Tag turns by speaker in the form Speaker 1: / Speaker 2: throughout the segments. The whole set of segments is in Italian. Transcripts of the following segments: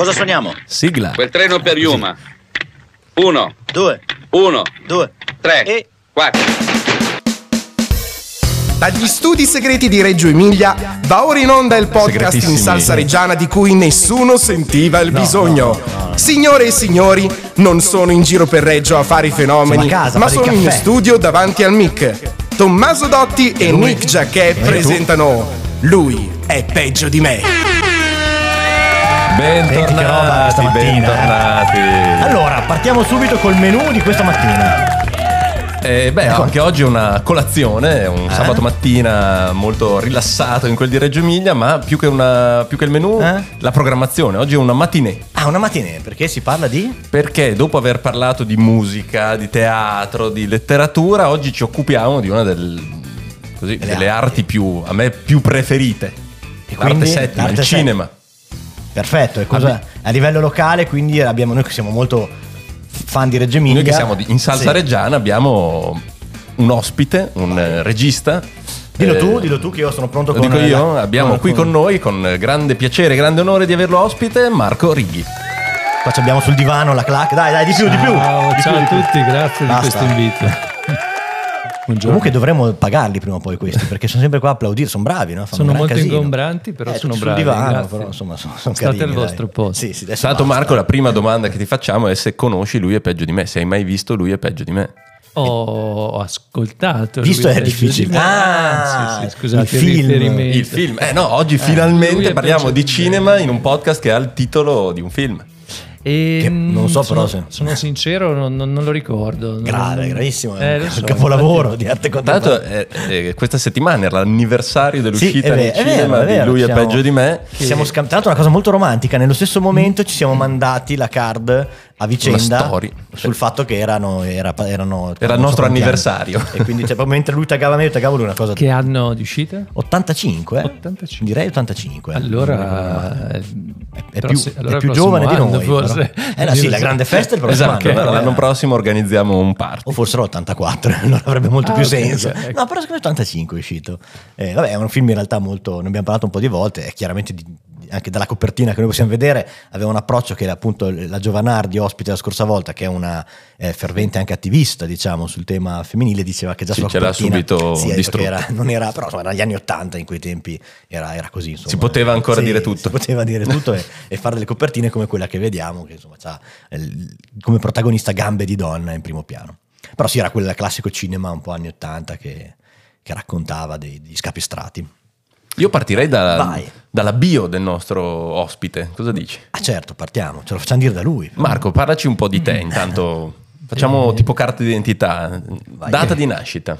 Speaker 1: Cosa suoniamo?
Speaker 2: Sigla.
Speaker 3: Quel treno per Yuma. Uno,
Speaker 1: Due,
Speaker 3: uno,
Speaker 1: due,
Speaker 3: tre,
Speaker 1: e...
Speaker 3: quattro.
Speaker 4: Dagli studi segreti di Reggio Emilia va ora in onda il podcast in salsa reggiana di cui nessuno sentiva il bisogno. Signore e signori, non sono in giro per Reggio a fare i fenomeni,
Speaker 5: casa,
Speaker 4: ma sono in studio davanti al mic. Tommaso Dotti e Nick Giacchè presentano Lui è peggio di me.
Speaker 5: Senti che roba
Speaker 2: Bentornati,
Speaker 5: questa mattina,
Speaker 2: bentornati.
Speaker 5: Allora, partiamo subito col menù di questa mattina.
Speaker 2: Eh, beh, anche oggi è una colazione, un
Speaker 5: Eh?
Speaker 2: sabato mattina molto rilassato in quel di Reggio Emilia, ma più che, una- più che il menù,
Speaker 5: Eh?
Speaker 2: la programmazione. Oggi è una matinée.
Speaker 5: Ah, una mattinée, perché si parla di...
Speaker 2: Perché dopo aver parlato di musica, di teatro, di letteratura, oggi ci occupiamo di una del- così,
Speaker 5: Delle arti.
Speaker 2: più, a me più preferite.
Speaker 5: E
Speaker 2: L'arte
Speaker 5: quindi
Speaker 2: settima,
Speaker 5: l'arte
Speaker 2: il
Speaker 5: settima. Perfetto, e cosa... a livello locale, quindi abbiamo noi che siamo molto fan di Reggio Emilia.
Speaker 2: Noi che siamo in Salsa
Speaker 5: Sì.
Speaker 2: Reggiana abbiamo un ospite, un eh, regista.
Speaker 5: Dillo
Speaker 2: Eh,
Speaker 5: tu, dillo tu che io sono pronto
Speaker 2: Lo
Speaker 5: con...
Speaker 2: dico io,
Speaker 5: la-
Speaker 2: abbiamo qui con noi, con grande piacere e grande onore di averlo ospite, Marco Righi.
Speaker 5: Qua ci abbiamo sul divano la clac. Dai, dai, di più, di più.
Speaker 6: Ciao,
Speaker 5: Di
Speaker 6: ciao
Speaker 5: più,
Speaker 6: a tutti, grazie
Speaker 5: Basta.
Speaker 6: di questo invito. Buongiorno.
Speaker 5: Comunque dovremmo pagarli prima o poi questi, perché sono sempre qua a applaudire, sono bravi, no? Fanno
Speaker 6: Sono molto
Speaker 5: casino.
Speaker 6: ingombranti, però
Speaker 5: Eh,
Speaker 6: sono bravi,
Speaker 5: Sul divano, però insomma sono, sono
Speaker 6: State
Speaker 5: carini,
Speaker 6: al
Speaker 5: dai.
Speaker 6: vostro posto.
Speaker 5: Sì, sì,
Speaker 2: Tanto
Speaker 5: basta.
Speaker 2: Marco, la prima domanda che ti facciamo è se conosci lui è peggio di me, se hai mai visto lui è peggio di me.
Speaker 6: Ho ascoltato.
Speaker 5: Visto
Speaker 6: lui
Speaker 5: è difficile.
Speaker 6: di me.
Speaker 5: Ah,
Speaker 6: sì, sì, scusate,
Speaker 5: il film.
Speaker 2: Il film, eh no, oggi
Speaker 6: lui
Speaker 2: finalmente parliamo di cinema in un podcast che ha il titolo di un film.
Speaker 6: E,
Speaker 5: Che non so però
Speaker 6: sono,
Speaker 5: se-
Speaker 6: sono sincero, non, non- non lo ricordo.
Speaker 5: Grave,
Speaker 6: non-
Speaker 5: gravissimo,
Speaker 6: Eh,
Speaker 5: è
Speaker 6: lo
Speaker 5: un
Speaker 6: so,
Speaker 5: capolavoro
Speaker 6: infatti-
Speaker 5: di arte
Speaker 2: Tra l'altro
Speaker 5: contemporanea.
Speaker 2: eh, eh, questa settimana era l'anniversario dell'uscita
Speaker 5: Sì, vero, vero,
Speaker 2: cinema
Speaker 5: vero,
Speaker 2: di Lui è
Speaker 5: siamo-
Speaker 2: peggio di me.
Speaker 5: Ci siamo scam- tra l'altro una cosa molto romantica, nello stesso momento ci siamo mandati la card a vicenda sul fatto che erano, era, erano
Speaker 2: Era il
Speaker 5: non
Speaker 2: nostro anniversario.
Speaker 5: anni. E quindi cioè, mentre lui taggava me, io taggavo lui una cosa...
Speaker 6: Che anno di uscita?
Speaker 5: 85, eh?
Speaker 6: 85.
Speaker 5: Direi 85.
Speaker 6: Allora,
Speaker 5: è,
Speaker 6: però
Speaker 5: più,
Speaker 6: se- allora
Speaker 5: è più giovane di noi.
Speaker 6: forse.
Speaker 5: Eh no, sì, la grande festa è il prossimo
Speaker 2: Esatto,
Speaker 5: anno. eh.
Speaker 2: l'anno prossimo organizziamo un party.
Speaker 5: O forse l'84, allora avrebbe molto
Speaker 6: Ah,
Speaker 5: più
Speaker 6: ok,
Speaker 5: senso.
Speaker 6: ok, ecco.
Speaker 5: No, però secondo me 85 è uscito. Eh, vabbè, è un film in realtà molto, ne abbiamo parlato un po' di volte, è chiaramente di- anche dalla copertina che noi possiamo vedere, aveva un approccio che appunto la Giovanardi, ospite la scorsa volta, che è una eh, fervente anche attivista, diciamo, sul tema femminile, diceva che già
Speaker 2: Sì,
Speaker 5: sulla copertina
Speaker 2: subito
Speaker 5: sì, era, non era, però insomma, erano gli anni 80 in quei tempi era, era così. Insomma.
Speaker 2: Si poteva ancora
Speaker 5: Sì,
Speaker 2: dire tutto.
Speaker 5: Si poteva dire tutto e, e fare delle copertine come quella che vediamo, che insomma ha come protagonista gambe di donna in primo piano. Però sì, era quel classico cinema un po' anni 80 che, che raccontava dei- degli scapestrati.
Speaker 2: Io partirei da-
Speaker 5: Vai.
Speaker 2: dalla bio del nostro ospite. Cosa dici?
Speaker 5: Ah certo, partiamo, ce lo facciamo dire da lui.
Speaker 2: Marco, parlaci un po' di te intanto. Facciamo tipo carta d'identità, data di nascita.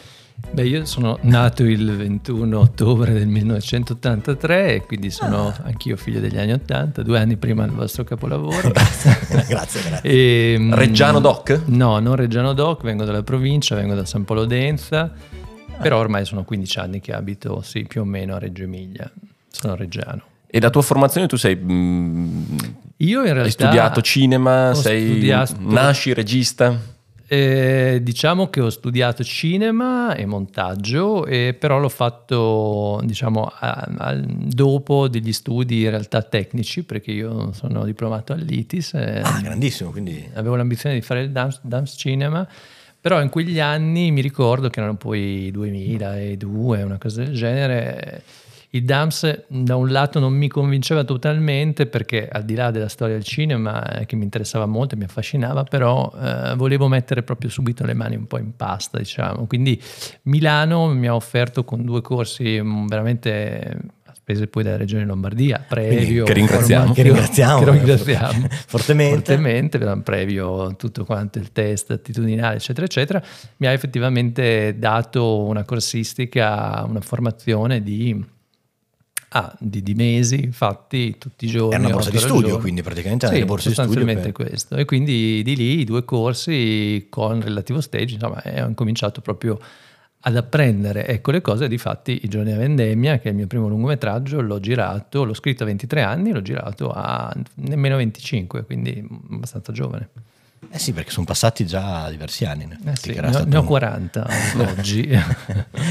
Speaker 6: Beh, io sono nato il 21 ottobre del 1983 e quindi sono
Speaker 5: Ah.
Speaker 6: anch'io figlio degli anni 80, due anni prima del vostro capolavoro.
Speaker 5: grazie, grazie.
Speaker 6: E, mm,
Speaker 2: Reggiano Doc?
Speaker 6: No, non Reggiano Doc, vengo dalla provincia, vengo da San Polo d'Enza, però ormai sono 15 anni che abito, sì, più o meno a Reggio Emilia. Sono reggiano.
Speaker 2: E la tua formazione tu sei... mm,
Speaker 6: Io in realtà...
Speaker 2: hai studiato cinema, sei...
Speaker 6: studiato-
Speaker 2: Nasci regista?
Speaker 6: Eh, diciamo che ho studiato cinema e montaggio, e però l'ho fatto diciamo a- al- dopo degli studi in realtà tecnici, perché io sono diplomato all'ITIS. e
Speaker 5: Ah, grandissimo, quindi
Speaker 6: Avevo l'ambizione di fare il dance, dance cinema, però in quegli anni mi ricordo che erano poi 2002, una cosa del genere. Il DAMS da un lato non mi convinceva totalmente perché al di là della storia del cinema eh, che mi interessava molto e mi affascinava, però eh, volevo mettere proprio subito le mani un po' in pasta, diciamo. Quindi Milano mi ha offerto con due corsi mm, veramente spese poi della regione Lombardia, previo
Speaker 2: che ringraziamo.
Speaker 5: Che ringraziamo.
Speaker 6: che ringraziamo
Speaker 5: Fortemente.
Speaker 6: fortemente, previo tutto quanto il test attitudinale, eccetera, eccetera, mi ha effettivamente dato una corsistica, una formazione di, ah, di, di mesi fatti tutti i giorni.
Speaker 5: Era una borsa di studio,
Speaker 6: giorno.
Speaker 5: quindi praticamente
Speaker 6: Sì,
Speaker 5: una borsa di studio.
Speaker 6: sostanzialmente
Speaker 5: per-
Speaker 6: questo. E quindi di lì i due corsi con relativo stage, insomma, ho incominciato proprio ad apprendere ecco le cose. Difatti, I giorni a vendemmia, che è il mio primo lungometraggio, l'ho girato, l'ho scritto a 23 anni, l'ho girato a nemmeno 25, quindi abbastanza giovane.
Speaker 5: Eh sì, perché sono passati già diversi anni.
Speaker 6: Eh sì, ne, ho- ne ho
Speaker 5: un-
Speaker 6: 40 oggi.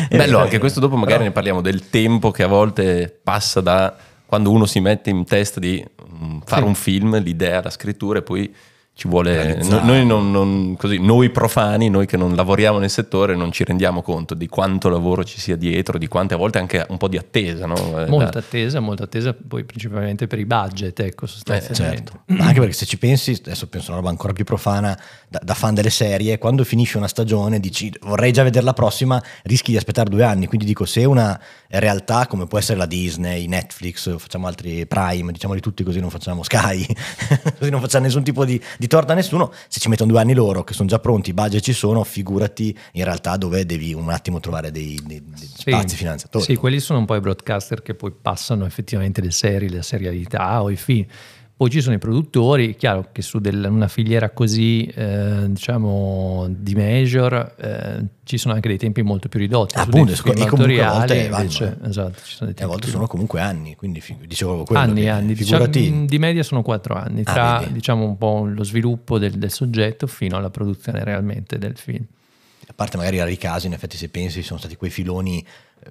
Speaker 2: Bello anche questo, dopo magari ne parliamo del tempo che a volte passa da quando uno si mette in testa di un- fare
Speaker 6: Sì.
Speaker 2: un film, l'idea, la scrittura e poi ci vuole... Noi, non- non- così, noi profani, noi che non lavoriamo nel settore, non ci rendiamo conto di quanto lavoro ci sia dietro, di quante a volte anche un po' di attesa. No? Eh,
Speaker 6: Molta attesa, molta attesa poi principalmente per i budget, ecco, sostanzialmente.
Speaker 5: Certo, ma anche perché se ci pensi, adesso penso a una roba ancora più profana, da, da fan delle serie, quando finisce una stagione dici vorrei già vedere la prossima, rischi di aspettare due anni, quindi dico se una realtà come può essere la Disney, Netflix, facciamo altri Prime, diciamoli tutti così non facciamo Sky, così non facciamo nessun tipo di, di torta a nessuno, se ci mettono due anni loro che sono già pronti, i budget ci sono, figurati in realtà dove devi un attimo trovare dei, dei- dei
Speaker 6: Sì,
Speaker 5: spazi finanziatori.
Speaker 6: Sì, quelli sono un po' i broadcaster che poi passano effettivamente le serie, la serialità o i film. Poi ci sono i produttori, chiaro che su del- una filiera così, eh, diciamo, di major, eh, ci sono anche dei tempi molto più ridotti. Su
Speaker 5: Appunto,
Speaker 6: dei
Speaker 5: e comunque a volte vanno,
Speaker 6: invece,
Speaker 5: eh.
Speaker 6: esatto, ci sono dei
Speaker 5: E a
Speaker 6: tempi
Speaker 5: volte sono comunque anni, quindi fi- dicevo quello.
Speaker 6: anni,
Speaker 5: che-
Speaker 6: anni. Diciamo,
Speaker 5: Figurati.
Speaker 6: di media sono quattro anni,
Speaker 5: Ah,
Speaker 6: tra
Speaker 5: vedi.
Speaker 6: diciamo un po' lo sviluppo del, del soggetto fino alla produzione realmente del film.
Speaker 5: a parte magari rari casi, in effetti se pensi sono stati quei filoni, eh,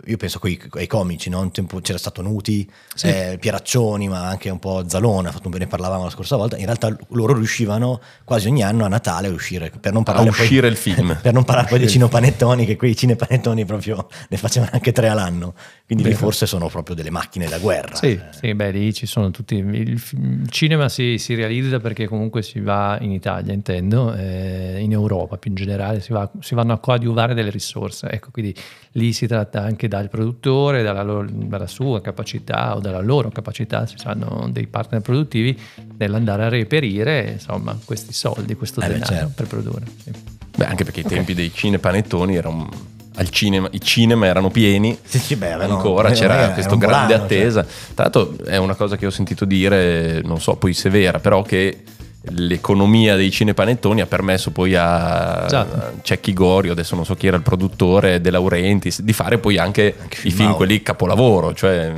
Speaker 5: io penso coi- ai comici, no? Un tempo c'era stato Nuti,
Speaker 6: Sì.
Speaker 5: eh, Pieraccioni, ma anche un po' Zalone, ha fatto un bene parlavamo la scorsa volta, in realtà loro riuscivano quasi ogni anno a Natale a uscire, per non parlare poi-
Speaker 2: uscire il film.
Speaker 5: per non parlare poi dei cinepanettoni, che quei cinepanettoni proprio ne facevano anche tre all'anno, quindi lì forse sono proprio delle macchine da guerra.
Speaker 6: Sì,
Speaker 5: Eh,
Speaker 6: sì, beh, lì ci sono tutti. Il, il cinema si, si realizza perché comunque si va in Italia, intendo, eh, in Europa più in generale, si, va- si vanno a coadiuvare delle risorse. Ecco, quindi lì si tratta anche dal produttore, dalla, loro- dalla sua capacità o dalla loro capacità, ci saranno dei partner produttivi, nell'andare a reperire insomma questi soldi, questo
Speaker 5: Eh
Speaker 6: denaro
Speaker 5: certo.
Speaker 6: per produrre. sì.
Speaker 2: Beh, anche perché i tempi dei cinepanettoni erano al cinema, i cinema erano pieni.
Speaker 5: Sì, sì, beh,
Speaker 2: ancora
Speaker 5: avevano-
Speaker 2: c'era
Speaker 5: era
Speaker 2: questa grande
Speaker 5: volano, cioè.
Speaker 2: attesa. Tra l'altro è una cosa che ho sentito dire, non so poi se vera, però che l'economia dei cinepanettoni ha permesso poi a
Speaker 6: Esatto.
Speaker 2: a Cecchi Gorio, adesso non so chi era il produttore, De Laurentiis, di fare poi anche, i film quelli capolavoro, cioè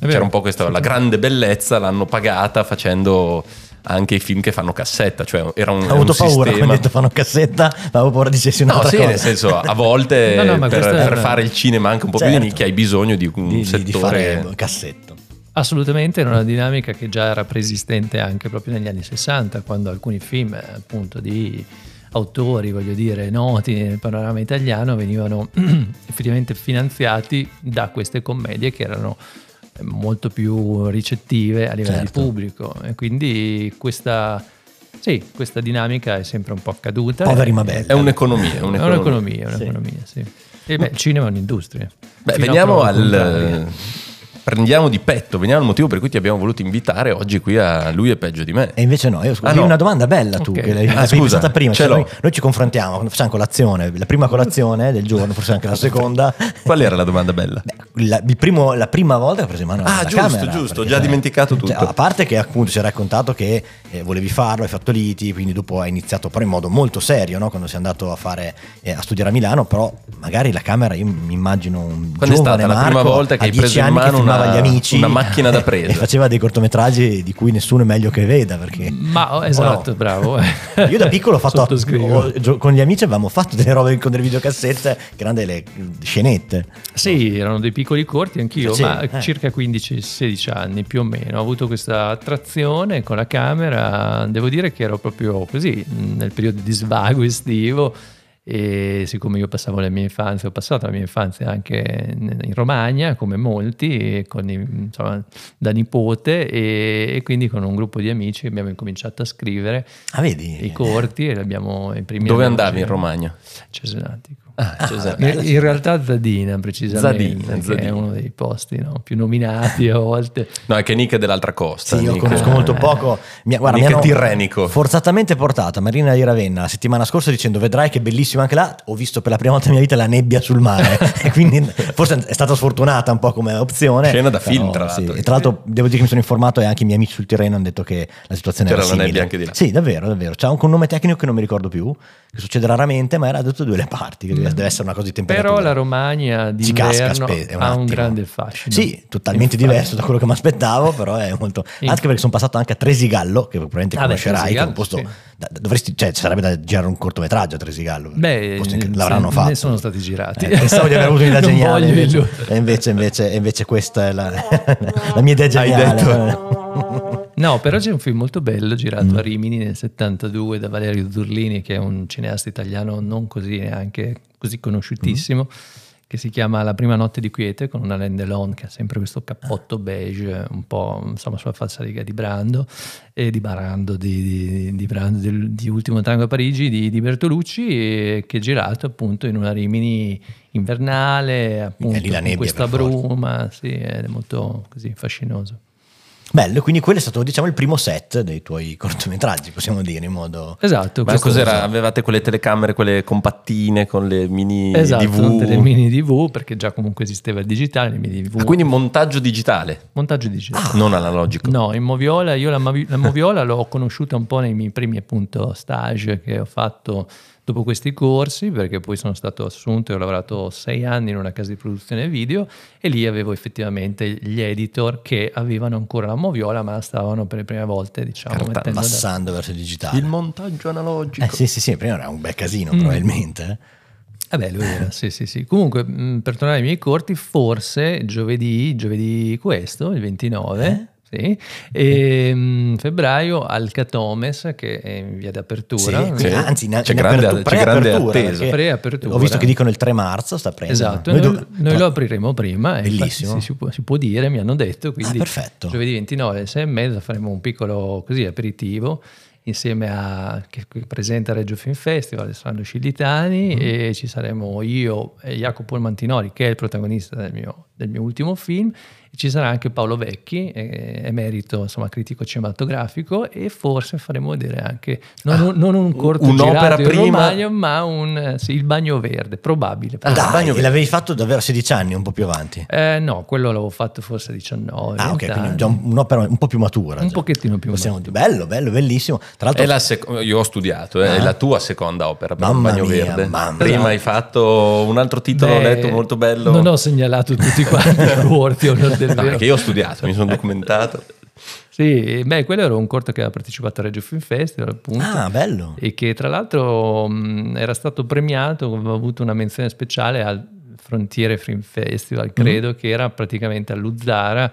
Speaker 2: c'era un po' questa la grande bellezza l'hanno pagata facendo anche i film che fanno cassetta, cioè era un,
Speaker 5: Ho
Speaker 2: è
Speaker 5: avuto
Speaker 2: un
Speaker 5: paura
Speaker 2: sistema
Speaker 5: quando hai detto fanno cassetta, ma avevo paura dicessi
Speaker 2: No,
Speaker 5: un'altra
Speaker 2: sì,
Speaker 5: cosa.
Speaker 2: nel senso, a volte
Speaker 6: No, no,
Speaker 2: per,
Speaker 6: è
Speaker 2: per
Speaker 6: una-
Speaker 2: fare il cinema anche un po' più
Speaker 5: Certo.
Speaker 2: di nicchia hai bisogno di un
Speaker 5: di, di-
Speaker 2: settore...
Speaker 5: di fare cassetto.
Speaker 6: Assolutamente era una dinamica che già era preesistente anche proprio negli anni 60, quando alcuni film appunto di autori, voglio dire, noti nel panorama italiano venivano effettivamente finanziati da queste commedie che erano molto più ricettive a livello
Speaker 5: Certo.
Speaker 6: di pubblico e quindi questa, sì, questa dinamica è sempre un po' accaduta.
Speaker 5: Poveri ma belli.
Speaker 2: È un'economia, è
Speaker 6: È
Speaker 2: un'economia.
Speaker 6: un'economia, è
Speaker 5: Sì.
Speaker 6: un'economia, sì. E beh, il cinema è un'industria.
Speaker 2: Beh, veniamo
Speaker 6: prova contraria.
Speaker 2: Prendiamo di petto, veniamo al motivo per cui ti abbiamo voluto invitare oggi qui a Lui è peggio di me.
Speaker 5: E invece no, io scusa,
Speaker 2: Ah, no.
Speaker 5: una domanda bella tu,
Speaker 6: Ok.
Speaker 5: che l'hai,
Speaker 2: Ah, scusa,
Speaker 5: pensata prima. cioè noi, noi ci confrontiamo facciamo colazione, la prima colazione del giorno, forse anche la seconda.
Speaker 2: Qual era la domanda bella?
Speaker 5: Beh, la, il primo- la prima volta che ho preso in mano
Speaker 2: Ah,
Speaker 5: la
Speaker 2: giusto,
Speaker 5: camera,
Speaker 2: giusto, ho
Speaker 5: perché,
Speaker 2: già dimenticato tutto.
Speaker 5: cioè, a parte che appunto ci hai raccontato che eh, volevi farlo, hai fatto liti, quindi dopo hai iniziato però in modo molto serio, no? quando sei andato a, fare, eh, a studiare a Milano, però magari la camera, io mi immagino un
Speaker 2: Quando è stata la
Speaker 5: Marco,
Speaker 2: prima volta che hai
Speaker 5: 10
Speaker 2: preso in mano
Speaker 5: filmava
Speaker 2: una-
Speaker 5: gli amici
Speaker 2: una macchina da presa?
Speaker 5: e faceva dei cortometraggi di cui nessuno è meglio che veda perché
Speaker 6: Ma oh, esatto,
Speaker 5: no?
Speaker 6: bravo.
Speaker 5: Io da piccolo ho fatto ho- con gli amici avevamo fatto delle robe con delle videocassette erano delle scenette.
Speaker 6: Sì, erano dei piccoli corti anch'io,
Speaker 5: Sì,
Speaker 6: ma
Speaker 5: eh.
Speaker 6: circa 15-16 anni più o meno. Ho avuto questa attrazione con la camera, devo dire che ero proprio così, nel periodo di svago estivo e siccome io passavo la mia infanzia, ho passato la mia infanzia anche in Romagna, come molti, con insomma, da nipote e, e quindi con un gruppo di amici abbiamo incominciato a scrivere
Speaker 5: Ah, vedi?
Speaker 6: i corti e li abbiamo imprimiti.
Speaker 2: Dove andavi in Romagna?
Speaker 6: Cesenatico.
Speaker 2: Ah, Cesare.
Speaker 6: In, in realtà Zadina precisamente,
Speaker 2: Zadina, Zadina.
Speaker 6: è uno dei posti no, più nominati a volte.
Speaker 2: No, è che Nick è dell'altra costa.
Speaker 5: Sì, io
Speaker 2: Nick-
Speaker 5: conosco molto poco. Mi, guarda, mi
Speaker 2: Mica
Speaker 5: hanno
Speaker 2: tirrenico.
Speaker 5: Forzatamente portato a Marina di Ravenna la settimana scorsa dicendo vedrai che è bellissimo anche là. Ho visto per la prima volta nella mia vita la nebbia sul mare. e quindi forse è stata sfortunata un po' come opzione.
Speaker 2: Scena da
Speaker 5: però,
Speaker 2: film, tra
Speaker 5: sì.
Speaker 2: l'altro.
Speaker 5: E tra l'altro devo dire che mi sono informato e anche i miei amici sul Tirreno hanno detto che la situazione
Speaker 2: C'era
Speaker 5: era
Speaker 2: la
Speaker 5: simile.
Speaker 2: nebbia anche di là.
Speaker 5: Sì, davvero, davvero. C'è anche un nome tecnico che non mi ricordo più, che succede raramente, ma era da tutte e due le parti, che deve essere una cosa di temperatura.
Speaker 6: Però la Romagna
Speaker 5: casca
Speaker 6: d'inverno
Speaker 5: spe- è un
Speaker 6: ha un grande fascino.
Speaker 5: Sì, totalmente
Speaker 6: Infatti.
Speaker 5: diverso da quello che mi aspettavo, però è molto... Anche perché sono passato anche a Tresigallo, che probabilmente
Speaker 6: Ah, beh,
Speaker 5: conoscerai, che è un posto...
Speaker 6: sì.
Speaker 5: da- dovresti, cioè, ci sarebbe da girare un cortometraggio a Tresigallo.
Speaker 6: Beh, ne-
Speaker 5: l'avranno fatto.
Speaker 6: ne sono stati girati.
Speaker 5: Eh, pensavo di aver avuto un'idea geniale, invece, e invece, invece, invece questa è la, la mia idea
Speaker 2: Hai
Speaker 5: geniale.
Speaker 2: detto-
Speaker 6: No, però c'è un film molto bello girato
Speaker 5: Mm.
Speaker 6: a Rimini nel 72 da Valerio Zurlini, che è un cineasta italiano non così neanche così conosciutissimo,
Speaker 5: Mm.
Speaker 6: che si chiama La prima notte di quiete con una Alain Delon che ha sempre questo cappotto beige, un po' insomma sulla falsariga di Brando e di Barando, di, di- di Brando, del- di Ultimo Tango a Parigi di, di Bertolucci, e che è girato appunto in una Rimini invernale, appunto
Speaker 5: lì la
Speaker 6: con
Speaker 5: nebbia,
Speaker 6: questa bruma, sì, è molto così fascinoso.
Speaker 5: Bello, quindi quello è stato diciamo il primo set dei tuoi cortometraggi, possiamo dire in modo...
Speaker 6: Esatto,
Speaker 2: Ma cos'era? Avevate quelle telecamere, quelle compattine con le mini
Speaker 6: Esatto,
Speaker 2: DV?
Speaker 6: delle mini DV, perché già comunque esisteva il digitale, le mini DV.
Speaker 2: Ah, quindi montaggio digitale,
Speaker 6: montaggio digitale.
Speaker 2: non analogico.
Speaker 6: No, in Moviola, io la, Mavi- la Moviola l'ho conosciuta un po' nei miei primi appunto stage che ho fatto dopo questi corsi, perché poi sono stato assunto e ho lavorato sei anni in una casa di produzione video e lì avevo effettivamente gli editor che avevano ancora la Moviola, ma stavano per le prime volte, diciamo,
Speaker 5: Carta-
Speaker 6: mettendo da-
Speaker 5: passando verso il digitale.
Speaker 2: Il montaggio analogico.
Speaker 5: Eh sì, sì, sì, prima era un bel casino
Speaker 6: Mm.
Speaker 5: probabilmente. eh.
Speaker 6: Eh beh, lui era, sì, sì, sì. Comunque, mh, per tornare ai miei corti, forse giovedì, giovedì questo, il 29, sì, e mh, febbraio al Catomes, che è in via d'apertura.
Speaker 2: Sì.
Speaker 5: anzi, in,
Speaker 2: C'è
Speaker 5: in
Speaker 2: grande-
Speaker 5: apertu-
Speaker 2: c'è grande attesa.
Speaker 6: Preapertura.
Speaker 5: Ho visto che dicono il 3 marzo sta prendendo.
Speaker 6: Esatto,
Speaker 5: Noi
Speaker 6: noi,
Speaker 5: do-
Speaker 6: noi lo apriremo prima.
Speaker 5: Bellissimo.
Speaker 6: infatti Si, si può, si può dire, mi hanno detto. Quindi
Speaker 5: Ah, perfetto.
Speaker 6: giovedì 29 alle 6 e mezza faremo un piccolo così aperitivo insieme a che presenta Reggio Film Festival, Alessandro Scillitani
Speaker 5: Mm.
Speaker 6: e ci saremo io e Jacopo Mantinori che è il protagonista del mio, del mio ultimo film ci sarà anche Paolo Vecchi, eh, emerito insomma, critico cinematografico e forse faremo vedere anche non, un, non un corto
Speaker 2: un'opera prima-
Speaker 6: Romagna ma un, sì, il bagno verde, probabile.
Speaker 5: Ah,
Speaker 2: Dai,
Speaker 5: l'avevi fatto davvero a 16 anni, un po' più avanti.
Speaker 6: Eh, no, quello l'avevo fatto forse a 19.
Speaker 5: Ah, ok,
Speaker 6: 20
Speaker 5: quindi già un- un'opera un po' più matura.
Speaker 6: Un
Speaker 5: già.
Speaker 6: pochettino più
Speaker 5: Possiamo
Speaker 6: matura.
Speaker 5: dire. Bello, bello, bellissimo. Tra l'altro,
Speaker 2: È la sec- io ho studiato, eh, è
Speaker 5: Ah.
Speaker 2: la tua seconda opera per
Speaker 5: Mamma
Speaker 2: il Bagno
Speaker 5: mia,
Speaker 2: Verde.
Speaker 5: mamma
Speaker 2: Prima
Speaker 5: mia.
Speaker 2: hai fatto un altro titolo, ho
Speaker 6: Beh,
Speaker 2: letto molto bello.
Speaker 6: Non ho segnalato tutti quanti i corti, o non del
Speaker 2: No, perché io ho studiato, mi sono documentato.
Speaker 6: Sì, beh, quello era un corto che aveva partecipato a Reggio Film Festival, appunto.
Speaker 5: ah, bello.
Speaker 6: E che tra l'altro mh, era stato premiato, aveva avuto una menzione speciale al Frontiere Film Festival, credo che era praticamente a Luzzara,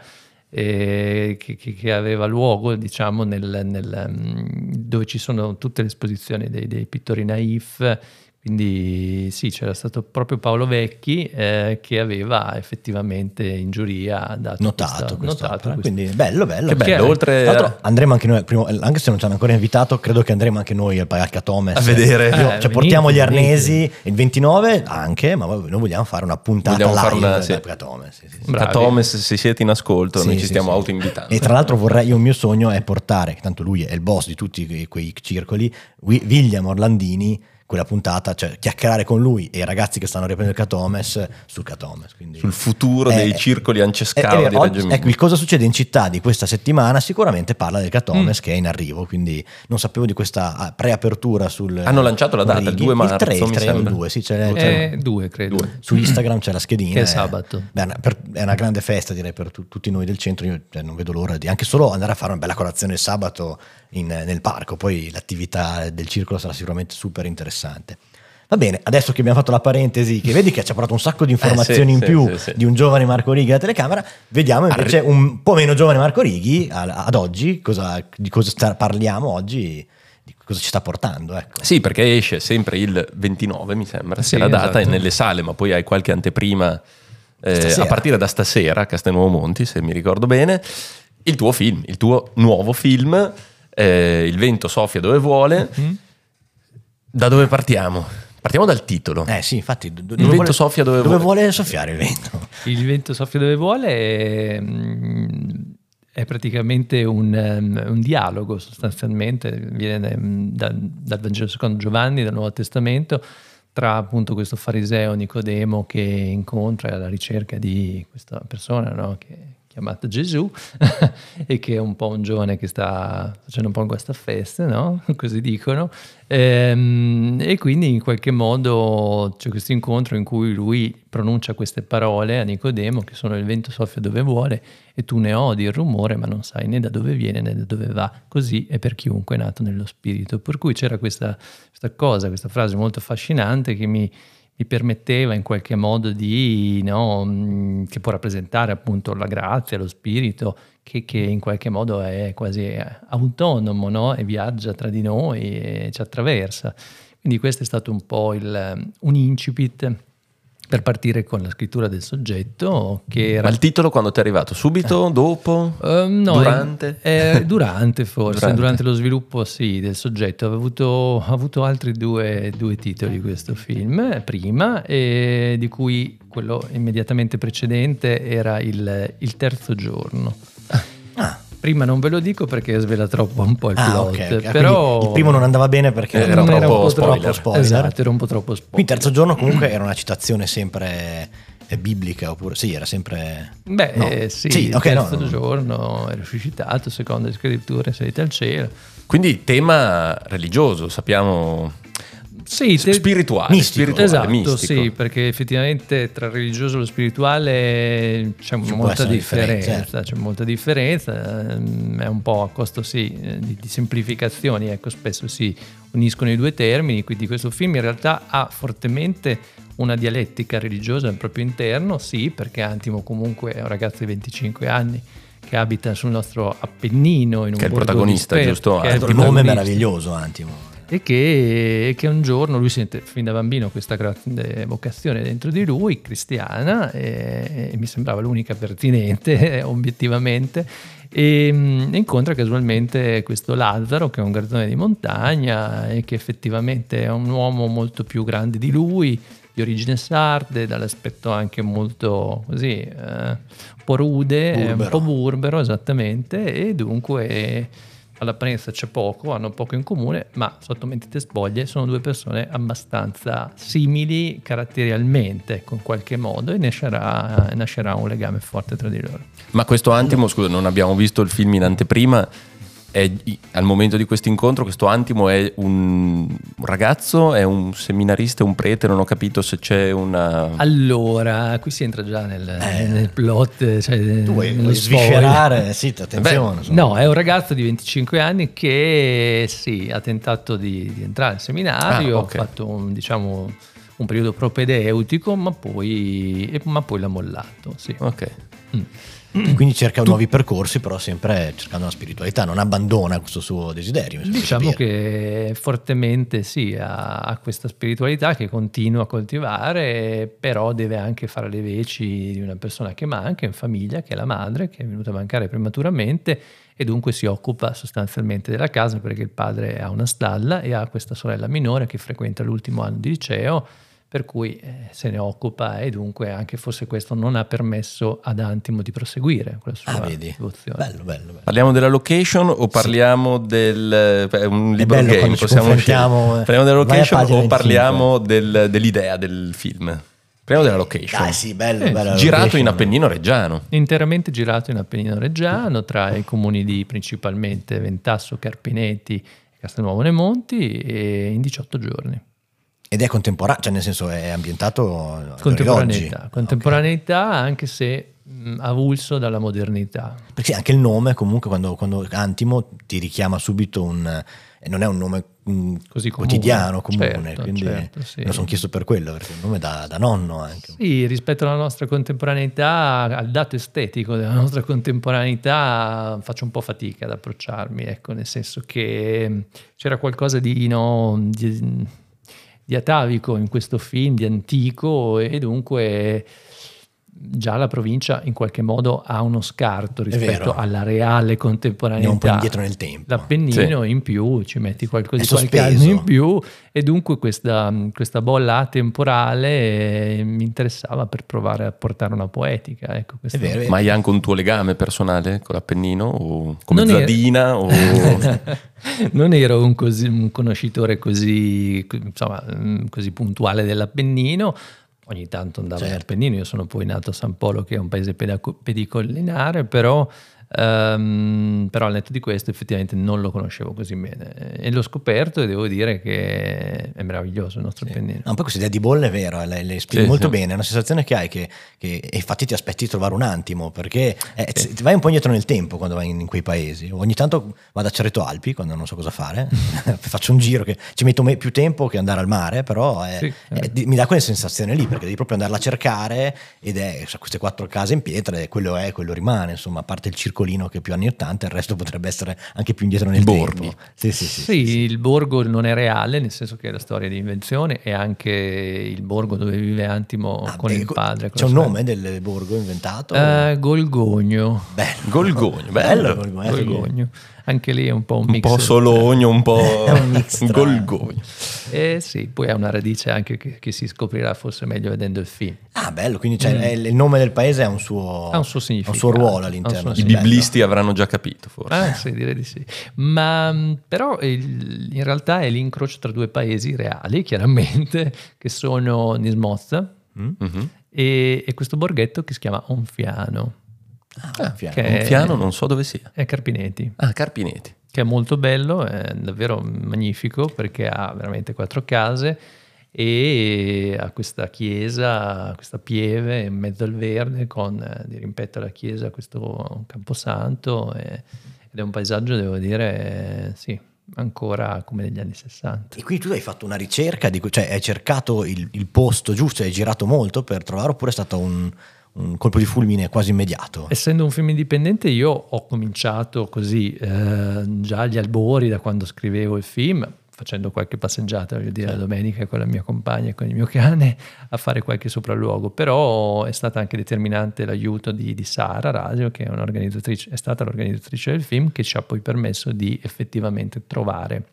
Speaker 6: eh, che, che- che aveva luogo, diciamo, nel, nel, mh, dove ci sono tutte le esposizioni dei, dei pittori naif. Quindi sì, c'era stato proprio Paolo Vecchi eh, che aveva effettivamente in giuria dato
Speaker 5: Notato
Speaker 6: questa-
Speaker 5: questo.
Speaker 6: notato questo-
Speaker 5: Quindi bello, bello.
Speaker 2: Che bello,
Speaker 6: Perché-
Speaker 2: oltre
Speaker 5: Tra
Speaker 2: a,
Speaker 5: l'altro andremo anche noi, al primo- anche se non ci hanno ancora invitato, credo che andremo anche noi al Pagacatomes.
Speaker 2: a vedere.
Speaker 6: Eh,
Speaker 5: Io- cioè,
Speaker 6: venite,
Speaker 5: portiamo gli
Speaker 6: venite.
Speaker 5: arnesi il 29 anche, ma noi vogliamo fare una puntata
Speaker 2: Vogliamo
Speaker 5: live
Speaker 2: una- sì.
Speaker 5: del Pagacatomes. Sì, sì, sì.
Speaker 2: Thomas, se siete in ascolto,
Speaker 5: Sì,
Speaker 2: noi ci stiamo
Speaker 5: sì.
Speaker 2: autoinvitando.
Speaker 5: E tra l'altro vorrei, io il mio sogno è portare, tanto lui è il boss di tutti quei, circoli, Wi- William Orlandini, quella puntata, cioè chiacchierare con lui e i ragazzi che stanno riprendendo il Catomes sul Catomes. Quindi,
Speaker 2: Sul futuro
Speaker 5: Eh,
Speaker 2: dei circoli
Speaker 5: eh,
Speaker 2: ancescali
Speaker 5: eh,
Speaker 2: di
Speaker 5: oggi-
Speaker 2: Reggio Emilia.
Speaker 5: ecco, il cosa succede in città di questa settimana sicuramente parla del
Speaker 2: Mm.
Speaker 5: Catomes che è in arrivo, quindi non sapevo di questa ah, preapertura sul...
Speaker 2: Hanno lanciato la data, il
Speaker 5: Righi.
Speaker 2: 2 marzo,
Speaker 5: Il 3, il
Speaker 2: mi
Speaker 5: 3 o il
Speaker 2: sembra.
Speaker 5: 2, sì, c'è, c'è-
Speaker 6: Eh, due, credo.
Speaker 5: su Instagram c'è la schedina.
Speaker 6: Che è
Speaker 5: eh.
Speaker 6: sabato.
Speaker 5: Beh, è una- per- è una grande festa direi per tu- tutti noi del centro, io cioè, non vedo l'ora di anche solo andare a fare una bella colazione il sabato in- nel parco, poi l'attività del circolo sarà sicuramente super interessante. Va bene, adesso che abbiamo fatto la parentesi, che vedi che ci ha portato un sacco di informazioni
Speaker 2: Eh, sì,
Speaker 5: in
Speaker 2: sì,
Speaker 5: più
Speaker 2: sì,
Speaker 5: di un giovane Marco Righi alla telecamera, vediamo invece un po' meno giovane Marco Righi ad oggi, cosa- di cosa sta- parliamo oggi, di cosa ci sta portando. Ecco.
Speaker 2: Sì, perché esce sempre il 29, mi sembra,
Speaker 6: Sì,
Speaker 2: la data,
Speaker 6: esatto.
Speaker 2: è nelle sale, ma poi hai qualche anteprima eh, a partire da stasera a Castelnuovo Monti, se mi ricordo bene, il tuo film, il tuo nuovo film, eh, Il vento soffia dove vuole.
Speaker 6: Mm?
Speaker 2: Da dove partiamo? Partiamo dal titolo.
Speaker 5: Eh sì, infatti, do- dove
Speaker 2: vento
Speaker 5: vuole-
Speaker 2: soffia dove
Speaker 5: dove
Speaker 2: vuole.
Speaker 5: vuole soffiare il vento?
Speaker 6: Il vento soffia dove vuole è, mm, è praticamente un, um, un dialogo sostanzialmente, viene mm, da- dal Vangelo secondo Giovanni, dal Nuovo Testamento, tra appunto questo fariseo Nicodemo che incontra alla ricerca di questa persona no? che chiamata Gesù e che è un po' un giovane che sta facendo un po' un guastafeste, no? così dicono, Ehm, e quindi in qualche modo c'è questo incontro in cui lui pronuncia queste parole a Nicodemo che sono il vento soffia dove vuole e tu ne odi il rumore ma non sai né da dove viene né da dove va, così è per chiunque è nato nello spirito. Per cui c'era questa, questa cosa, questa frase molto affascinante che mi, mi permetteva in qualche modo di, no, mh, che può rappresentare appunto la grazia, lo spirito, che, che in qualche modo è quasi autonomo no? e viaggia tra di noi e ci attraversa. Quindi questo è stato un po' il, un incipit per partire con la scrittura del soggetto. Che era...
Speaker 2: Ma il titolo quando ti è arrivato? Subito? Dopo?
Speaker 6: Uh, no,
Speaker 2: durante?
Speaker 6: È, è durante forse, durante. durante. lo sviluppo sì, del soggetto. Ha avuto, avuto altri due, due, titoli questo film, prima, e di cui quello immediatamente precedente era il, il terzo giorno. Prima non ve lo dico perché svela troppo un po' il ah, plot. Okay, okay.
Speaker 5: Però il primo non andava bene perché
Speaker 2: era, troppo, era un po' spoiler.
Speaker 5: troppo spoiler.
Speaker 6: Esatto, era un po' troppo spoiler.
Speaker 5: Quindi terzo giorno comunque era una citazione sempre biblica oppure sì, era sempre
Speaker 6: Beh, no. eh, sì, sì okay, il terzo no, giorno è risuscitato secondo le scritture, è salito al cielo.
Speaker 2: Quindi tema religioso, sappiamo
Speaker 6: sì, te...
Speaker 2: spirituale,
Speaker 6: mistico.
Speaker 2: spirituale,
Speaker 6: esatto,
Speaker 2: mistico.
Speaker 6: sì, perché effettivamente tra il religioso e lo spirituale c'è Ci molta differenza, differenza c'è molta differenza, ehm, è un po' a costo sì, eh, di, di semplificazioni, ecco, spesso si uniscono i due termini, quindi questo film in realtà ha fortemente una dialettica religiosa al proprio interno, sì, perché Antimo comunque è un ragazzo di 25 anni che abita sul nostro Appennino in un
Speaker 2: che è il protagonista,
Speaker 6: giusto?
Speaker 5: Che è il nome meraviglioso Antimo
Speaker 6: e che, che, un giorno lui sente fin da bambino questa grande vocazione dentro di lui, cristiana, e, e mi sembrava l'unica pertinente obiettivamente, e, e, incontra casualmente questo Lazzaro che è un garzone di montagna e che effettivamente è un uomo molto più grande di lui, di origine sarde, dall'aspetto anche molto così, eh, un po' rude, burbero. un po' burbero esattamente, e dunque all'apparenza c'è poco, hanno poco in comune, ma sotto mentite spoglie sono due persone abbastanza simili caratterialmente, in qualche modo, e nascerà, nascerà un legame forte tra di loro.
Speaker 2: Ma questo Antimo, scusa, non abbiamo visto il film in anteprima, è, al momento di questo incontro questo Antimo è un ragazzo, è un seminarista, un prete, non ho capito se c'è una...
Speaker 6: Allora, qui si entra già nel, eh. nel plot, cioè
Speaker 5: tu vuoi, vuoi sviscerare, sì, attenzione.
Speaker 6: Beh, no, è un ragazzo di 25 anni che sì, ha tentato di, di entrare in seminario, ah, okay. ha fatto un, diciamo, un periodo propedeutico, ma poi, ma poi l'ha mollato. Sì.
Speaker 2: Ok. Mm.
Speaker 5: Quindi cerca nuovi percorsi, però sempre cercando la spiritualità, non abbandona questo suo desiderio.
Speaker 6: Diciamo che fortemente sì, ha, ha, questa spiritualità che continua a coltivare, però deve anche fare le veci di una persona che manca in famiglia, che è la madre, che è venuta a mancare prematuramente e dunque si occupa sostanzialmente della casa perché il padre ha una stalla e ha questa sorella minore che frequenta l'ultimo anno di liceo per cui eh, se ne occupa e dunque anche forse questo non ha permesso ad Antimo di proseguire con la sua ah, devozione.
Speaker 5: Bello, bello, bello.
Speaker 2: Parliamo della location o parliamo sì. del beh, un libro game? Possiamo
Speaker 5: scegliere.
Speaker 2: Parliamo della location o parliamo del, dell'idea del film? Parliamo della location.
Speaker 5: Dai, sì, bello, eh, bello
Speaker 2: girato location. in Appennino Reggiano.
Speaker 6: Interamente girato in Appennino Reggiano, tra i comuni di principalmente Ventasso, Carpinetti e Castelnuovo Nemonti, e in 18 giorni.
Speaker 5: Ed è contemporaneo, cioè nel senso è ambientato
Speaker 6: contemporaneità, contemporaneità okay. anche se mh, avulso dalla modernità.
Speaker 5: Perché anche il nome comunque quando, quando Antimo ti richiama subito un... non è un nome mh, Così quotidiano, comune, certo, quindi certo, sì. lo sono chiesto per quello, perché è un nome da, da, nonno anche.
Speaker 6: Sì, rispetto alla nostra contemporaneità, al dato estetico della nostra contemporaneità faccio un po' fatica ad approcciarmi, ecco, nel senso che c'era qualcosa di... No, di di atavico in questo film, di antico e dunque già la provincia in qualche modo ha uno scarto rispetto alla reale contemporaneità. È
Speaker 5: po' indietro nel tempo.
Speaker 6: L'Appennino sì. in più, ci metti qualcosa di qualche anno in più e dunque questa, questa bolla temporale mi interessava per provare a portare una poetica. Ecco,
Speaker 2: è vero, Ma hai anche un tuo legame personale con l'Appennino? O come non Zadina? Ero... O...
Speaker 6: non ero un, così, un conoscitore così, insomma, così puntuale dell'Appennino, ogni tanto andavo certo. in Appennino, io sono poi nato a San Polo che è un paese pedicollinare, però Ehm, però al netto di questo effettivamente non lo conoscevo così bene e l'ho scoperto e devo dire che è meraviglioso il nostro pennino.
Speaker 5: No, poi questa idea di bolle è vero, le, le spieghi
Speaker 2: Sì,
Speaker 5: molto
Speaker 2: sì.
Speaker 5: bene, è una sensazione che hai che, che- infatti ti aspetti di trovare un attimo perché eh, ti vai un po' indietro nel tempo quando vai in, in quei paesi. Ogni tanto vado a Cerreto Alpi quando non so cosa fare, faccio un giro che ci metto me- più tempo che andare al mare, però è-
Speaker 6: Sì,
Speaker 5: è-
Speaker 6: eh.
Speaker 5: di- mi dà quella sensazione lì perché devi proprio andarla a cercare ed è so, queste quattro case in pietra e quello è, quello rimane, insomma, a parte il circolino che è più anni 80, il resto potrebbe essere anche più indietro nel
Speaker 2: I borghi.
Speaker 5: tempo. Sì, sì, sì.
Speaker 6: Sì, il borgo non è reale, nel senso che è la storia di invenzione e anche il borgo dove vive Antimo
Speaker 5: Ah,
Speaker 6: con
Speaker 5: beh,
Speaker 6: il padre. con
Speaker 5: C'è un
Speaker 6: sorella.
Speaker 5: nome del borgo inventato?
Speaker 6: Eh, Golgogno.
Speaker 5: Bello.
Speaker 2: Golgogno, bello.
Speaker 5: Bello Golgogno. eh,
Speaker 6: Golgogno. Anche lì è un po' un,
Speaker 2: Un
Speaker 6: mix.
Speaker 2: po' Sologno, un po'
Speaker 5: È un mix
Speaker 2: Golgogno.
Speaker 6: Eh sì, poi ha una radice anche che, che si scoprirà forse meglio vedendo il film.
Speaker 5: Ah, bello, quindi c'è- è- il nome del paese ha un suo,
Speaker 6: Mm. Ha un suo significato.
Speaker 5: ha un suo ruolo
Speaker 6: un
Speaker 5: all'interno.
Speaker 6: suo
Speaker 2: I biblisti avranno già capito, forse.
Speaker 6: Ah sì, direi di sì. Ma mh, però il- in realtà è l'incrocio tra due paesi reali, chiaramente, che sono Nismozza
Speaker 2: Mhm.
Speaker 6: e, e questo borghetto che si chiama Onfiano.
Speaker 5: Ah, fiano.
Speaker 6: che-
Speaker 2: Un fiano non so dove sia.
Speaker 6: è Carpineti.
Speaker 2: Ah, Carpineti.
Speaker 6: che è molto bello, è davvero magnifico perché ha veramente quattro case e ha questa chiesa, questa pieve in mezzo al verde con eh, di rimpetto alla chiesa questo camposanto e- ed è un paesaggio, devo dire, eh, sì, ancora come negli anni 60.
Speaker 5: E quindi tu hai fatto una ricerca, di, cioè hai cercato il, il posto giusto, hai girato molto per trovare oppure è stato un, un colpo di fulmine quasi immediato?
Speaker 6: Essendo un film indipendente, io ho cominciato così eh, già agli albori da quando scrivevo il film, facendo qualche passeggiata, voglio dire, la domenica con la mia compagna e con il mio cane a fare qualche sopralluogo. Però è stata anche determinante l'aiuto di, di Sara Radio, che è, un'organizzatrice, è stata l'organizzatrice del film, che ci ha poi permesso di effettivamente trovare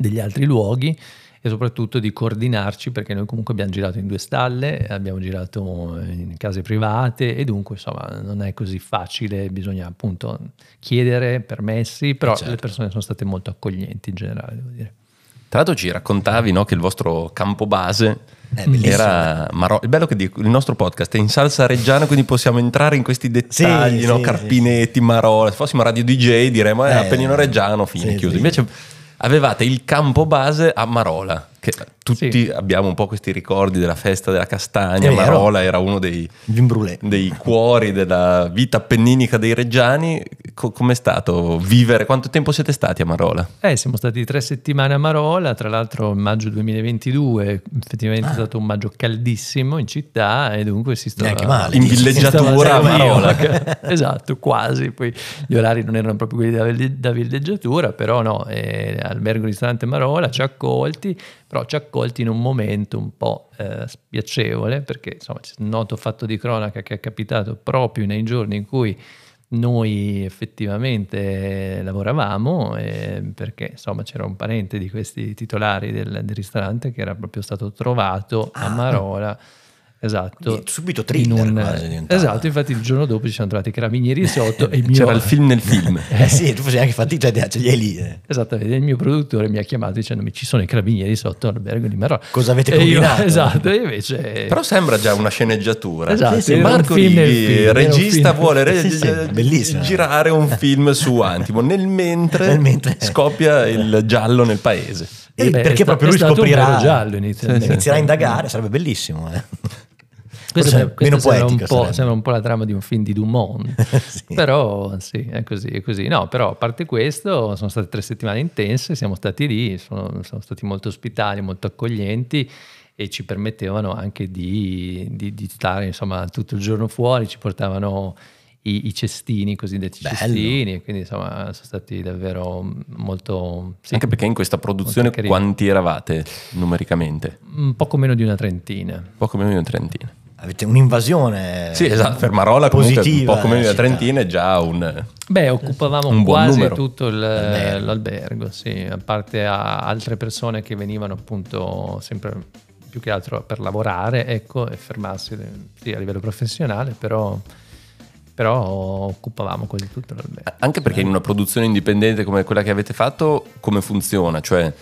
Speaker 6: degli altri luoghi e soprattutto di coordinarci perché noi comunque abbiamo girato in due stalle, abbiamo girato in case private e dunque insomma non è così facile, bisogna appunto chiedere permessi, però
Speaker 5: certo.
Speaker 6: le persone sono state molto accoglienti in generale, devo dire.
Speaker 2: Tra l'altro ci raccontavi no, che il vostro campo base
Speaker 5: bellissimo.
Speaker 2: era Maro- Il bello che dico, il nostro podcast è in salsa reggiana, quindi possiamo entrare in questi dettagli,
Speaker 5: Sì,
Speaker 2: no?
Speaker 5: sì,
Speaker 2: Carpinetti, Marola. Se fossimo radio DJ diremmo eh,
Speaker 5: Eh,
Speaker 2: Appennino Reggiano, fine
Speaker 5: sì,
Speaker 2: chiuso. Invece avevate il campo base a Marola, che tutti
Speaker 6: Sì.
Speaker 2: abbiamo un po' questi ricordi della festa della castagna. Marola era uno dei, dei cuori della vita appenninica dei reggiani. Co- com'è stato vivere? Quanto tempo siete stati a Marola?
Speaker 6: Eh, siamo stati tre settimane a Marola, tra l'altro maggio 2022, effettivamente
Speaker 5: Ah.
Speaker 6: è stato un maggio caldissimo in città e dunque si stava...
Speaker 5: Neanche male.
Speaker 2: In villeggiatura a Marola.
Speaker 6: esatto, quasi, poi gli orari non erano proprio quelli da, da villeggiatura, però no, eh, albergo ristorante Marola ci ha accolti, però ci ha accolti in un momento un po' eh, spiacevole, perché insomma c'è un noto fatto di cronaca che è capitato proprio nei giorni in cui noi effettivamente lavoravamo eh, perché insomma c'era un parente di questi titolari del, del ristorante che era proprio stato trovato a
Speaker 5: Ah.
Speaker 6: Esatto
Speaker 5: subito thriller quasi diventava.
Speaker 6: esatto infatti il giorno dopo ci siamo trovati i carabinieri sotto e il mio
Speaker 2: C'era il film nel film.
Speaker 5: Eh sì, tu facevi anche fatica a ce li hai lì. eh.
Speaker 6: Esattamente, il mio produttore mi ha chiamato dicendomi ci sono i carabinieri sotto all'albergo di Marola.
Speaker 5: Cosa avete
Speaker 6: E io-
Speaker 5: combinato?
Speaker 6: esatto, e invece...
Speaker 2: Però sembra già una sceneggiatura.
Speaker 6: Esatto,
Speaker 5: Sì,
Speaker 6: un
Speaker 2: Marco Righi,
Speaker 6: un
Speaker 2: regista, vuole re-
Speaker 5: Sì, sì, bellissimo.
Speaker 2: girare un film su Antimo. Nel mentre,
Speaker 5: Nel mentre-
Speaker 2: scoppia il giallo nel paese.
Speaker 6: Eh beh,
Speaker 5: perché proprio lui
Speaker 6: un
Speaker 5: scoprirà,
Speaker 6: giallo inizialmente.
Speaker 5: inizierà a indagare, sarebbe bellissimo. eh.
Speaker 6: Questo,
Speaker 5: Forse
Speaker 6: questo sembra, un sembra un po' la trama di un film di Dumont,
Speaker 5: Sì.
Speaker 6: però sì, è così, è così. No, però a parte questo, sono state tre settimane intense, siamo stati lì, sono, sono stati molto ospitali, molto accoglienti e ci permettevano anche di, di- di stare insomma tutto il giorno fuori, ci portavano i, i cestini, cosiddetti
Speaker 5: Bello.
Speaker 6: cestini, e quindi insomma sono stati davvero molto... sì,
Speaker 2: Anche perché in questa produzione quanti eravate numericamente?
Speaker 6: un poco meno di una trentina.
Speaker 2: Poco meno di una trentina.
Speaker 5: Avete un'invasione
Speaker 2: Sì, esatto, per Marola comunque meno di una
Speaker 5: nella città.
Speaker 2: trentina è già un...
Speaker 6: Beh, occupavamo
Speaker 2: Un buon
Speaker 6: quasi
Speaker 2: numero.
Speaker 6: tutto il-
Speaker 5: L'albergo.
Speaker 6: l'albergo, sì, a parte a altre persone che venivano appunto sempre più che altro per lavorare, ecco, e fermarsi sì, a livello professionale, però, però occupavamo quasi tutto l'albergo.
Speaker 2: Anche perché in una produzione indipendente come quella che avete fatto, come funziona? Cioè,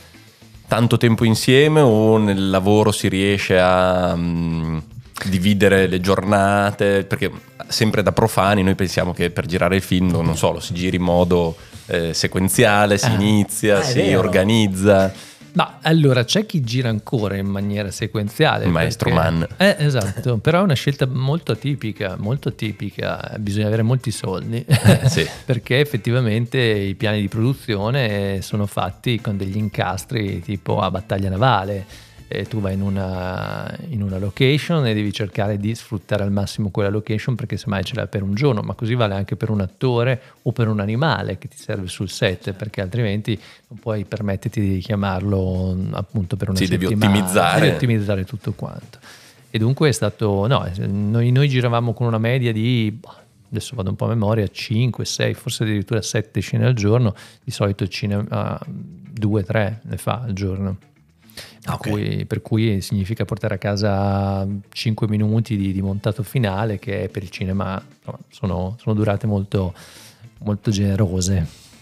Speaker 2: tanto tempo insieme o nel lavoro si riesce a, mm, dividere le giornate, perché sempre da profani noi pensiamo che per girare il film, non so, lo si giri in modo eh, sequenziale, si
Speaker 5: Ah.
Speaker 2: inizia,
Speaker 5: Ah,
Speaker 2: si
Speaker 5: vero.
Speaker 2: organizza.
Speaker 6: Ma allora c'è chi gira ancora in maniera sequenziale.
Speaker 2: Il maestro
Speaker 6: perché-
Speaker 2: Mann.
Speaker 6: Eh, esatto, però è una scelta molto atipica, molto atipica, bisogna avere molti soldi,
Speaker 2: sì.
Speaker 6: perché effettivamente i piani di produzione sono fatti con degli incastri tipo a battaglia navale. E tu vai in una, in una location e devi cercare di sfruttare al massimo quella location perché semmai ce l'hai per un giorno, ma così vale anche per un attore o per un animale che ti serve sul set, perché altrimenti non puoi permetterti di chiamarlo appunto per una
Speaker 2: Sì, devi
Speaker 6: settimana.
Speaker 2: ottimizzare.
Speaker 6: Devi ottimizzare tutto quanto. E dunque è stato, no, eh, noi, noi giravamo con una media di, boh, adesso vado un po' a memoria, 5, 6, forse addirittura 7 scene al giorno, di solito il cinema 2, 3 ne fa al giorno. Per,
Speaker 5: Ah, ok.
Speaker 6: cui, per cui significa portare a casa 5 minuti di, di montato finale che per il cinema insomma, sono, sono durate molto, molto generose.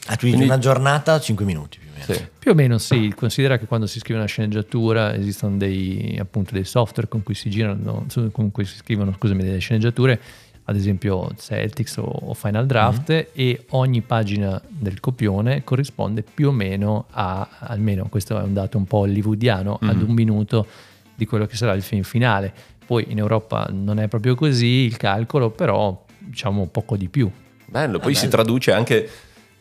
Speaker 5: Ah, dici
Speaker 2: Quindi-
Speaker 5: una giornata, 5 minuti più o meno.
Speaker 2: Sì.
Speaker 6: Più o meno sì, considera che quando si scrive una sceneggiatura esistono dei, appunto, dei software con cui si girano, con cui si scrivono scusami, delle sceneggiature, ad esempio Celtics o, o Final Draft, e ogni pagina del copione corrisponde più o meno a, almeno questo è un dato un po' hollywoodiano, ad un minuto di quello che sarà il film finale. Poi in Europa non è proprio così il calcolo, però diciamo poco di più.
Speaker 2: Bello, poi
Speaker 5: Ah,
Speaker 2: si
Speaker 5: bello.
Speaker 2: traduce anche,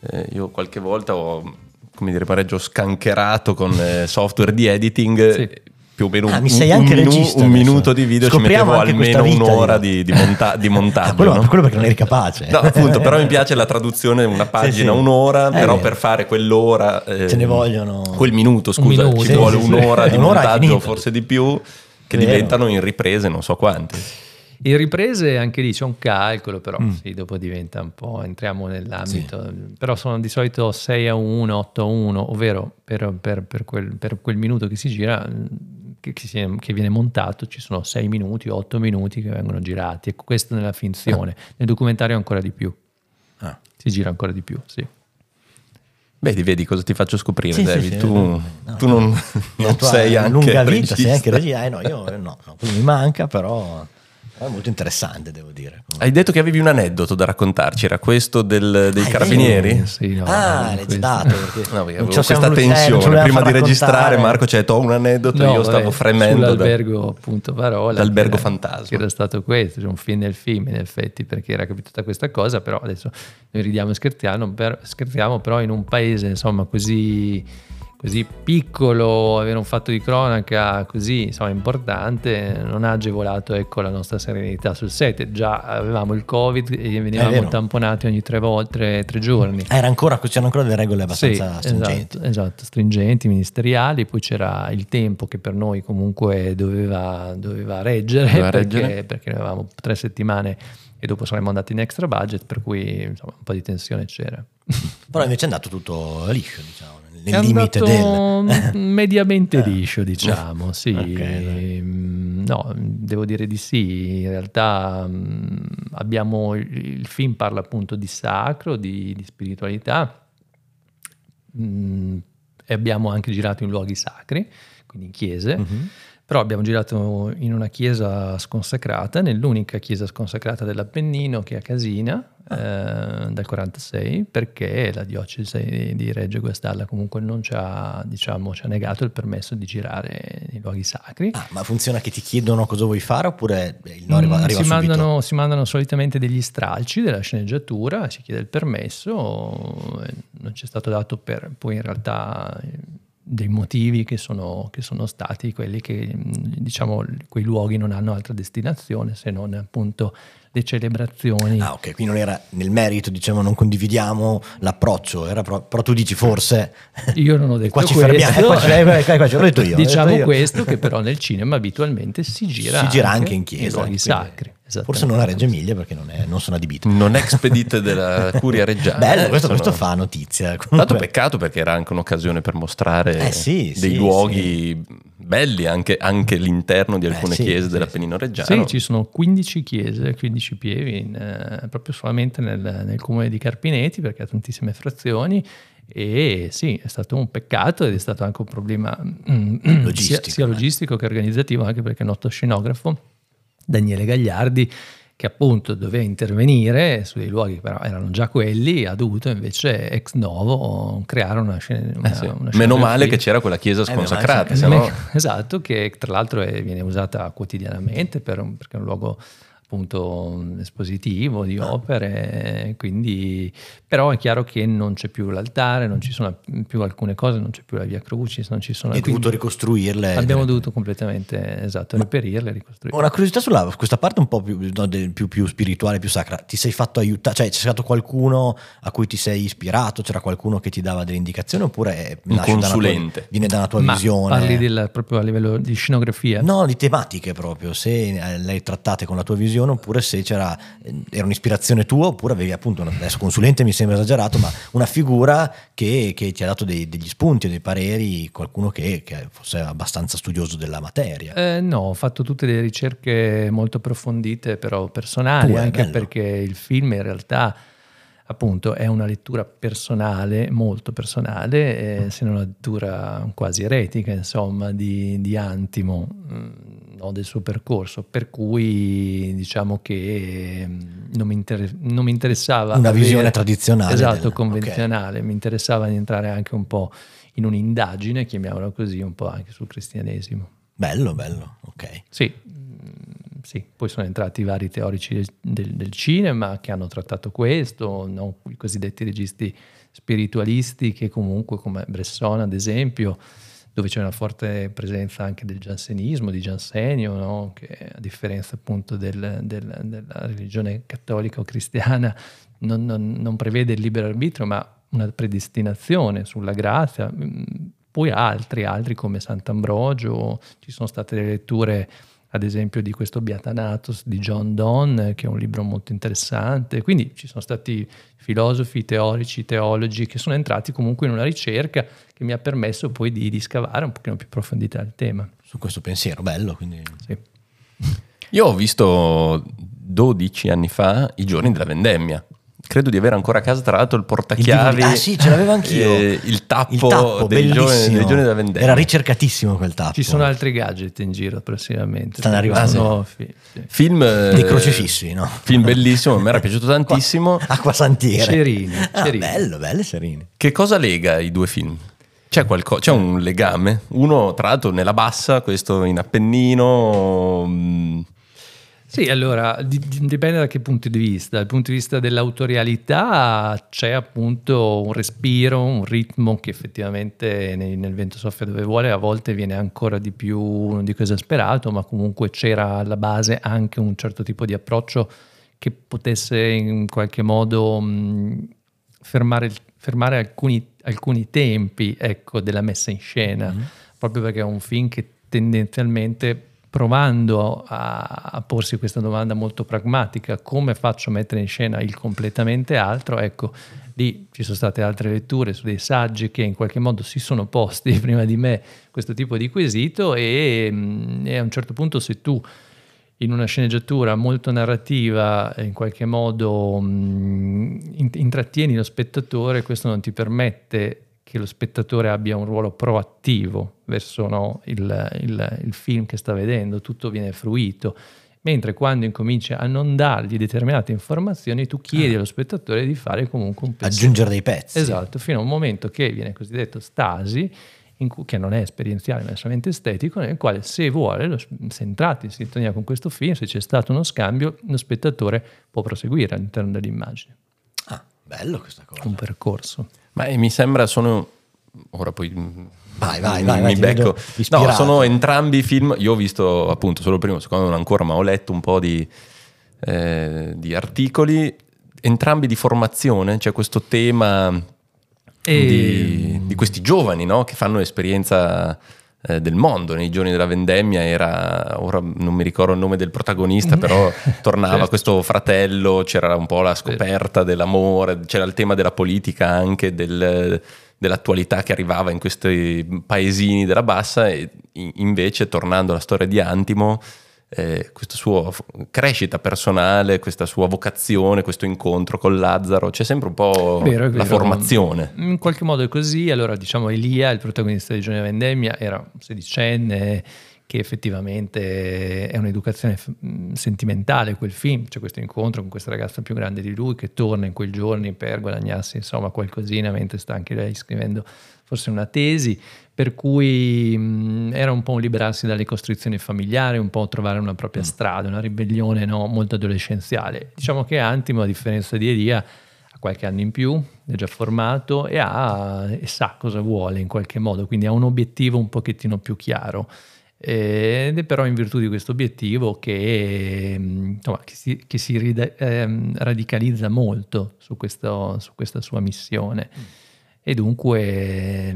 Speaker 2: eh, io qualche volta ho, come dire, pareggio scancherato con eh, software di editing,
Speaker 6: Sì.
Speaker 2: Eh, più o meno
Speaker 5: Ah,
Speaker 2: un,
Speaker 5: mi sei
Speaker 2: un
Speaker 5: regista
Speaker 2: un minuto di video
Speaker 5: Scopriamo
Speaker 2: ci mettevo almeno un'ora di, di monta- di montaggio.
Speaker 5: Quello,
Speaker 2: no?
Speaker 5: quello perché non eri capace.
Speaker 2: No, appunto, però mi piace la traduzione, una pagina,
Speaker 5: sì.
Speaker 2: un'ora,
Speaker 5: È
Speaker 2: però per fare quell'ora... eh,
Speaker 5: Ce ne vogliono-
Speaker 2: Quel minuto, scusa,
Speaker 6: minuto.
Speaker 2: ci
Speaker 6: Sì,
Speaker 2: vuole
Speaker 5: sì, sì.
Speaker 2: un'ora di
Speaker 5: Un'ora
Speaker 2: montaggio, forse di più, che
Speaker 5: Vero.
Speaker 2: diventano in riprese non so quante.
Speaker 6: In riprese anche lì c'è un calcolo, però
Speaker 5: Mm.
Speaker 6: sì, dopo diventa un po', entriamo nell'ambito, però sono di solito 6 a 1, 8 a 1, ovvero per, per- per quel, per quel minuto che si gira, che, che viene montato, ci sono 6 minuti, 8 minuti che vengono girati, ecco questo nella finzione, nel documentario ancora di più,
Speaker 5: Ah.
Speaker 6: si gira ancora di più, sì.
Speaker 2: Vedi, vedi cosa ti faccio scoprire,
Speaker 5: Sì, sì,
Speaker 2: David.
Speaker 5: sì,
Speaker 2: tu
Speaker 5: no,
Speaker 2: tu non,
Speaker 5: La
Speaker 2: non
Speaker 5: tua
Speaker 2: sei anche
Speaker 5: lunga vita,
Speaker 2: regista.
Speaker 5: sei anche regista. Eh no, io no, no, mi manca, però è molto interessante, devo dire.
Speaker 2: Hai detto che avevi un aneddoto da raccontarci, era questo del- dei
Speaker 5: Ah,
Speaker 2: carabinieri?
Speaker 6: Sì, no,
Speaker 5: ah, l'hai dato. Perché
Speaker 2: No, perché avevo questa
Speaker 5: eh,
Speaker 2: tensione. Prima di registrare. Marco ci ha detto: Ho un aneddoto.
Speaker 6: No,
Speaker 2: io stavo
Speaker 6: vabbè,
Speaker 2: fremendo. da-
Speaker 6: Sull'albergo appunto Parola. Era-
Speaker 2: fantasma.
Speaker 6: Che era stato questo, c'è un film nel film in effetti perché era capitata questa cosa, però adesso noi ridiamo e scherziamo, per- scherziamo però in un paese insomma così, così piccolo, avere un fatto di cronaca così insomma importante non ha agevolato ecco, la nostra serenità sul set. Già avevamo il covid e venivamo tamponati ogni tre volte, tre, tre giorni.
Speaker 5: Era ancora, c'erano ancora delle regole
Speaker 6: Sì,
Speaker 5: abbastanza stringenti.
Speaker 6: Esatto, esatto, stringenti, ministeriali, poi c'era il tempo che per noi comunque doveva, doveva reggere,
Speaker 2: Doveva
Speaker 6: perché,
Speaker 2: reggere.
Speaker 6: perché noi avevamo tre settimane e dopo saremmo andati in extra budget, per cui insomma, un po' di tensione c'era.
Speaker 5: Però invece è andato tutto liscio, diciamo, nel
Speaker 6: È
Speaker 5: limite del...
Speaker 6: mediamente
Speaker 5: Eh.
Speaker 6: liscio, diciamo, sì.
Speaker 5: Ok, dai.
Speaker 6: Mm, No, devo dire di sì. In realtà mm, abbiamo il il film parla appunto di sacro, di, di spiritualità. Mm, e abbiamo anche girato in luoghi sacri, quindi in chiese.
Speaker 5: Mhm.
Speaker 6: Però abbiamo girato in una chiesa sconsacrata, nell'unica chiesa sconsacrata dell'Appennino che è a Casina eh, dal 46, perché la diocesi di Reggio Guastalla comunque non ci ha, diciamo, ci ha negato il permesso di girare nei luoghi sacri.
Speaker 5: Ah, ma funziona che ti chiedono cosa vuoi fare oppure il no arriva,
Speaker 6: Mm,
Speaker 5: arriva
Speaker 6: si,
Speaker 5: subito?
Speaker 6: mandano, si mandano solitamente degli stralci della sceneggiatura, si chiede il permesso, non ci è stato dato per poi in realtà dei motivi che sono, che sono stati quelli che diciamo quei luoghi non hanno altra destinazione se non appunto le celebrazioni.
Speaker 5: Ah, ok, quindi non era nel merito, diciamo, non condividiamo l'approccio, era pro- però tu dici forse...
Speaker 6: Io non ho detto
Speaker 5: qua ci
Speaker 6: questo.
Speaker 5: fermiamo, eh, qua, ci- eh, qua- detto io. l'ho
Speaker 6: Diciamo
Speaker 5: detto io.
Speaker 6: questo che però nel cinema abitualmente si gira,
Speaker 5: si gira anche in chiesa.
Speaker 6: luoghi sacri.
Speaker 5: Forse non a Reggio Emilia perché non, è- non sono adibito.
Speaker 2: Non expedite della Curia Reggiana.
Speaker 5: Bello, questo, questo fa notizia.
Speaker 2: Tanto
Speaker 5: comunque.
Speaker 2: peccato perché era anche un'occasione per mostrare
Speaker 5: Eh sì,
Speaker 2: dei
Speaker 5: sì,
Speaker 2: luoghi belli anche, anche all'interno di
Speaker 5: Eh
Speaker 2: alcune
Speaker 5: sì,
Speaker 2: chiese
Speaker 5: sì,
Speaker 2: dell'Appennino Reggiano.
Speaker 6: Sì, ci sono 15 chiese, 15 pievi in, eh, proprio solamente nel, nel comune di Carpinetti perché ha tantissime frazioni e sì, è stato un peccato ed è stato anche un problema mm, sia,
Speaker 5: Logistico,
Speaker 6: sia
Speaker 5: eh.
Speaker 6: logistico che organizzativo anche perché il nostro scenografo Daniele Gagliardi, che appunto doveva intervenire su dei luoghi che però erano già quelli, ha dovuto invece ex novo creare una scena. Una,
Speaker 2: Eh sì.
Speaker 6: una
Speaker 2: Meno male che c'era quella chiesa
Speaker 5: male
Speaker 2: sconsacrata, se no...
Speaker 6: Esatto, che tra l'altro è- viene usata quotidianamente per perché è un luogo appunto espositivo di
Speaker 5: Ah.
Speaker 6: opere, quindi però è chiaro che non c'è più l'altare, non ci sono più alcune cose, non c'è più la via Crucis, non ci sono
Speaker 5: Hai dovuto ricostruirle.
Speaker 6: Abbiamo dovuto completamente esatto, reperirle e ricostruirle.
Speaker 5: Una curiosità sulla questa parte un po' più, no, del- più, più spirituale, più sacra. Ti sei fatto aiutare? Cioè, c'è stato qualcuno a cui ti sei ispirato? C'era qualcuno che ti dava delle indicazioni? Oppure
Speaker 2: Un
Speaker 5: nasce dalla tua-
Speaker 2: consulente.
Speaker 5: viene dalla tua
Speaker 6: Ma
Speaker 5: visione?
Speaker 6: parli del- proprio a livello di scenografia?
Speaker 5: No, di tematiche proprio, se eh, le hai trattate con la tua visione oppure se c'era eh, era un'ispirazione tua oppure avevi appunto, una- adesso consulente mi sembra esagerato, ma una figura che, che ti ha dato dei- degli spunti o dei pareri, qualcuno che, che fosse abbastanza studioso della materia.
Speaker 6: Eh, no, ho fatto tutte delle ricerche molto approfondite, però personali,
Speaker 5: Tue,
Speaker 6: anche
Speaker 5: bello.
Speaker 6: perché il film in realtà appunto è una lettura personale, molto personale, eh, se non una lettura quasi eretica, insomma, di, di Antimo, mm, no, del suo percorso, per cui diciamo che mm, non mi, inter- non mi interessava...
Speaker 5: Una
Speaker 6: avere-
Speaker 5: visione tradizionale
Speaker 6: Esatto,
Speaker 5: del-
Speaker 6: convenzionale, mi interessava di entrare anche un po' in un'indagine, chiamiamola così, un po' anche sul cristianesimo.
Speaker 5: Bello, bello, ok.
Speaker 6: Sì, mm, sì, poi sono entrati vari teorici del, del- del cinema che hanno trattato questo, no? i cosiddetti registi spiritualisti che comunque come Bresson ad esempio, dove c'è una forte presenza anche del giansenismo, di Giansenio, no? che a differenza appunto del- del- della religione cattolica o cristiana non, non- non prevede il libero arbitrio, ma una predestinazione sulla grazia. Mm, Poi altri, altri come Sant'Ambrogio, ci sono state le letture ad esempio di questo Beatanatos di John Donne, che è un libro molto interessante. Quindi ci sono stati filosofi, teorici, teologi che sono entrati comunque in una ricerca che mi ha permesso poi di, di scavare un pochino più profondità il tema.
Speaker 5: Su questo pensiero, bello, quindi...
Speaker 6: Sì.
Speaker 2: Io ho visto 12 anni fa i giorni della vendemmia. Credo di avere ancora a casa, tra l'altro, il portachiavi.
Speaker 5: DVD. Ah sì, ce l'avevo anch'io.
Speaker 2: eh, il tappo,
Speaker 5: Il tappo,
Speaker 2: dei, giorni,
Speaker 5: bellissimo.
Speaker 2: dei giorni della vendemmia.
Speaker 5: Era ricercatissimo quel tappo.
Speaker 6: Ci sono altri gadget in giro prossimamente.
Speaker 5: Stanno arrivando.
Speaker 6: Fi- sì.
Speaker 2: Film, eh,
Speaker 5: Dei crocifissi, no?
Speaker 2: Film bellissimo, mi era piaciuto tantissimo.
Speaker 5: Acqua Santiere.
Speaker 6: Cerini,
Speaker 5: Ah,
Speaker 6: Cerini.
Speaker 5: bello, bello Cerini.
Speaker 2: Che cosa lega i due film? C'è, qualco- c'è un legame? Uno, tra l'altro, nella bassa, questo in Appennino. mm,
Speaker 6: Sì, allora di- di- dipende da che punto di vista. Dal punto di vista dell'autorialità c'è appunto un respiro, un ritmo che effettivamente nel, vento soffia dove vuole, a volte viene ancora di più, non dico esasperato, ma comunque c'era alla base anche un certo tipo di approccio che potesse in qualche modo mh, fermare, fermare alcuni, alcuni tempi ecco, della messa in scena, proprio perché è un film che tendenzialmente provando a, a porsi questa domanda molto pragmatica, come faccio a mettere in scena il completamente altro, ecco, lì ci sono state altre letture su dei saggi che in qualche modo si sono posti prima di me questo tipo di quesito e, mh, e a un certo punto se tu in una sceneggiatura molto narrativa in qualche modo mh, in- intrattieni lo spettatore, questo non ti permette che lo spettatore abbia un ruolo proattivo verso no, il, il- il film che sta vedendo, tutto viene fruito. Mentre quando incominci a non dargli determinate informazioni, tu chiedi allo spettatore di fare comunque un pezzo.
Speaker 5: Aggiungere dei pezzi.
Speaker 6: Esatto, fino a un momento che viene cosiddetto stasi, in cui- che non è esperienziale ma è solamente estetico, nel quale se vuole, lo- se entrate in sintonia con questo film, se c'è stato uno scambio, lo spettatore può proseguire all'interno dell'immagine,
Speaker 5: Ah, bello questa cosa.
Speaker 6: un percorso.
Speaker 2: Ma eh, mi sembra sono. Ora poi.
Speaker 5: Vai, vai,
Speaker 2: mi-
Speaker 5: vai, vai,
Speaker 2: mi
Speaker 5: ti
Speaker 2: becco. No, sono entrambi film. Io ho visto appunto solo il primo, il secondo non ancora, ma ho letto un po' di, eh, di articoli. Entrambi di formazione, c'è questo tema
Speaker 6: E-
Speaker 2: di, di questi giovani no? che fanno esperienza eh, del mondo. Nei giorni della vendemmia era, ora non mi ricordo il nome del protagonista, però tornava
Speaker 6: Certo.
Speaker 2: questo fratello, c'era un po' la scoperta dell'amore, c'era il tema della politica anche, del- dell'attualità che arrivava in questi paesini della bassa e in- invece tornando alla storia di Antimo eh, questa sua crescita personale, questa sua vocazione, questo incontro con Lazzaro, c'è sempre un po'
Speaker 6: Vero, è
Speaker 2: la
Speaker 6: vero.
Speaker 2: formazione.
Speaker 6: In qualche modo è così. Allora, diciamo, Elia, il protagonista di della Vendemmia, era un sedicenne che effettivamente è un'educazione sentimentale quel film, c'è questo incontro con questa ragazza più grande di lui che torna in quei giorni per guadagnarsi insomma qualcosina mentre sta anche lei scrivendo forse una tesi, per cui mh, era un po' un liberarsi dalle costrizioni familiari, un po' trovare una propria strada, una ribellione no, molto adolescenziale. Diciamo che Antimo, a differenza di Elia, ha qualche anno in più, è già formato e, ha, e sa cosa vuole in qualche modo, quindi ha un obiettivo un pochettino più chiaro. Ed è però in virtù di questo obiettivo che, insomma, che si, che si rida- ehm, radicalizza molto su, questo, su, questa sua missione. E dunque,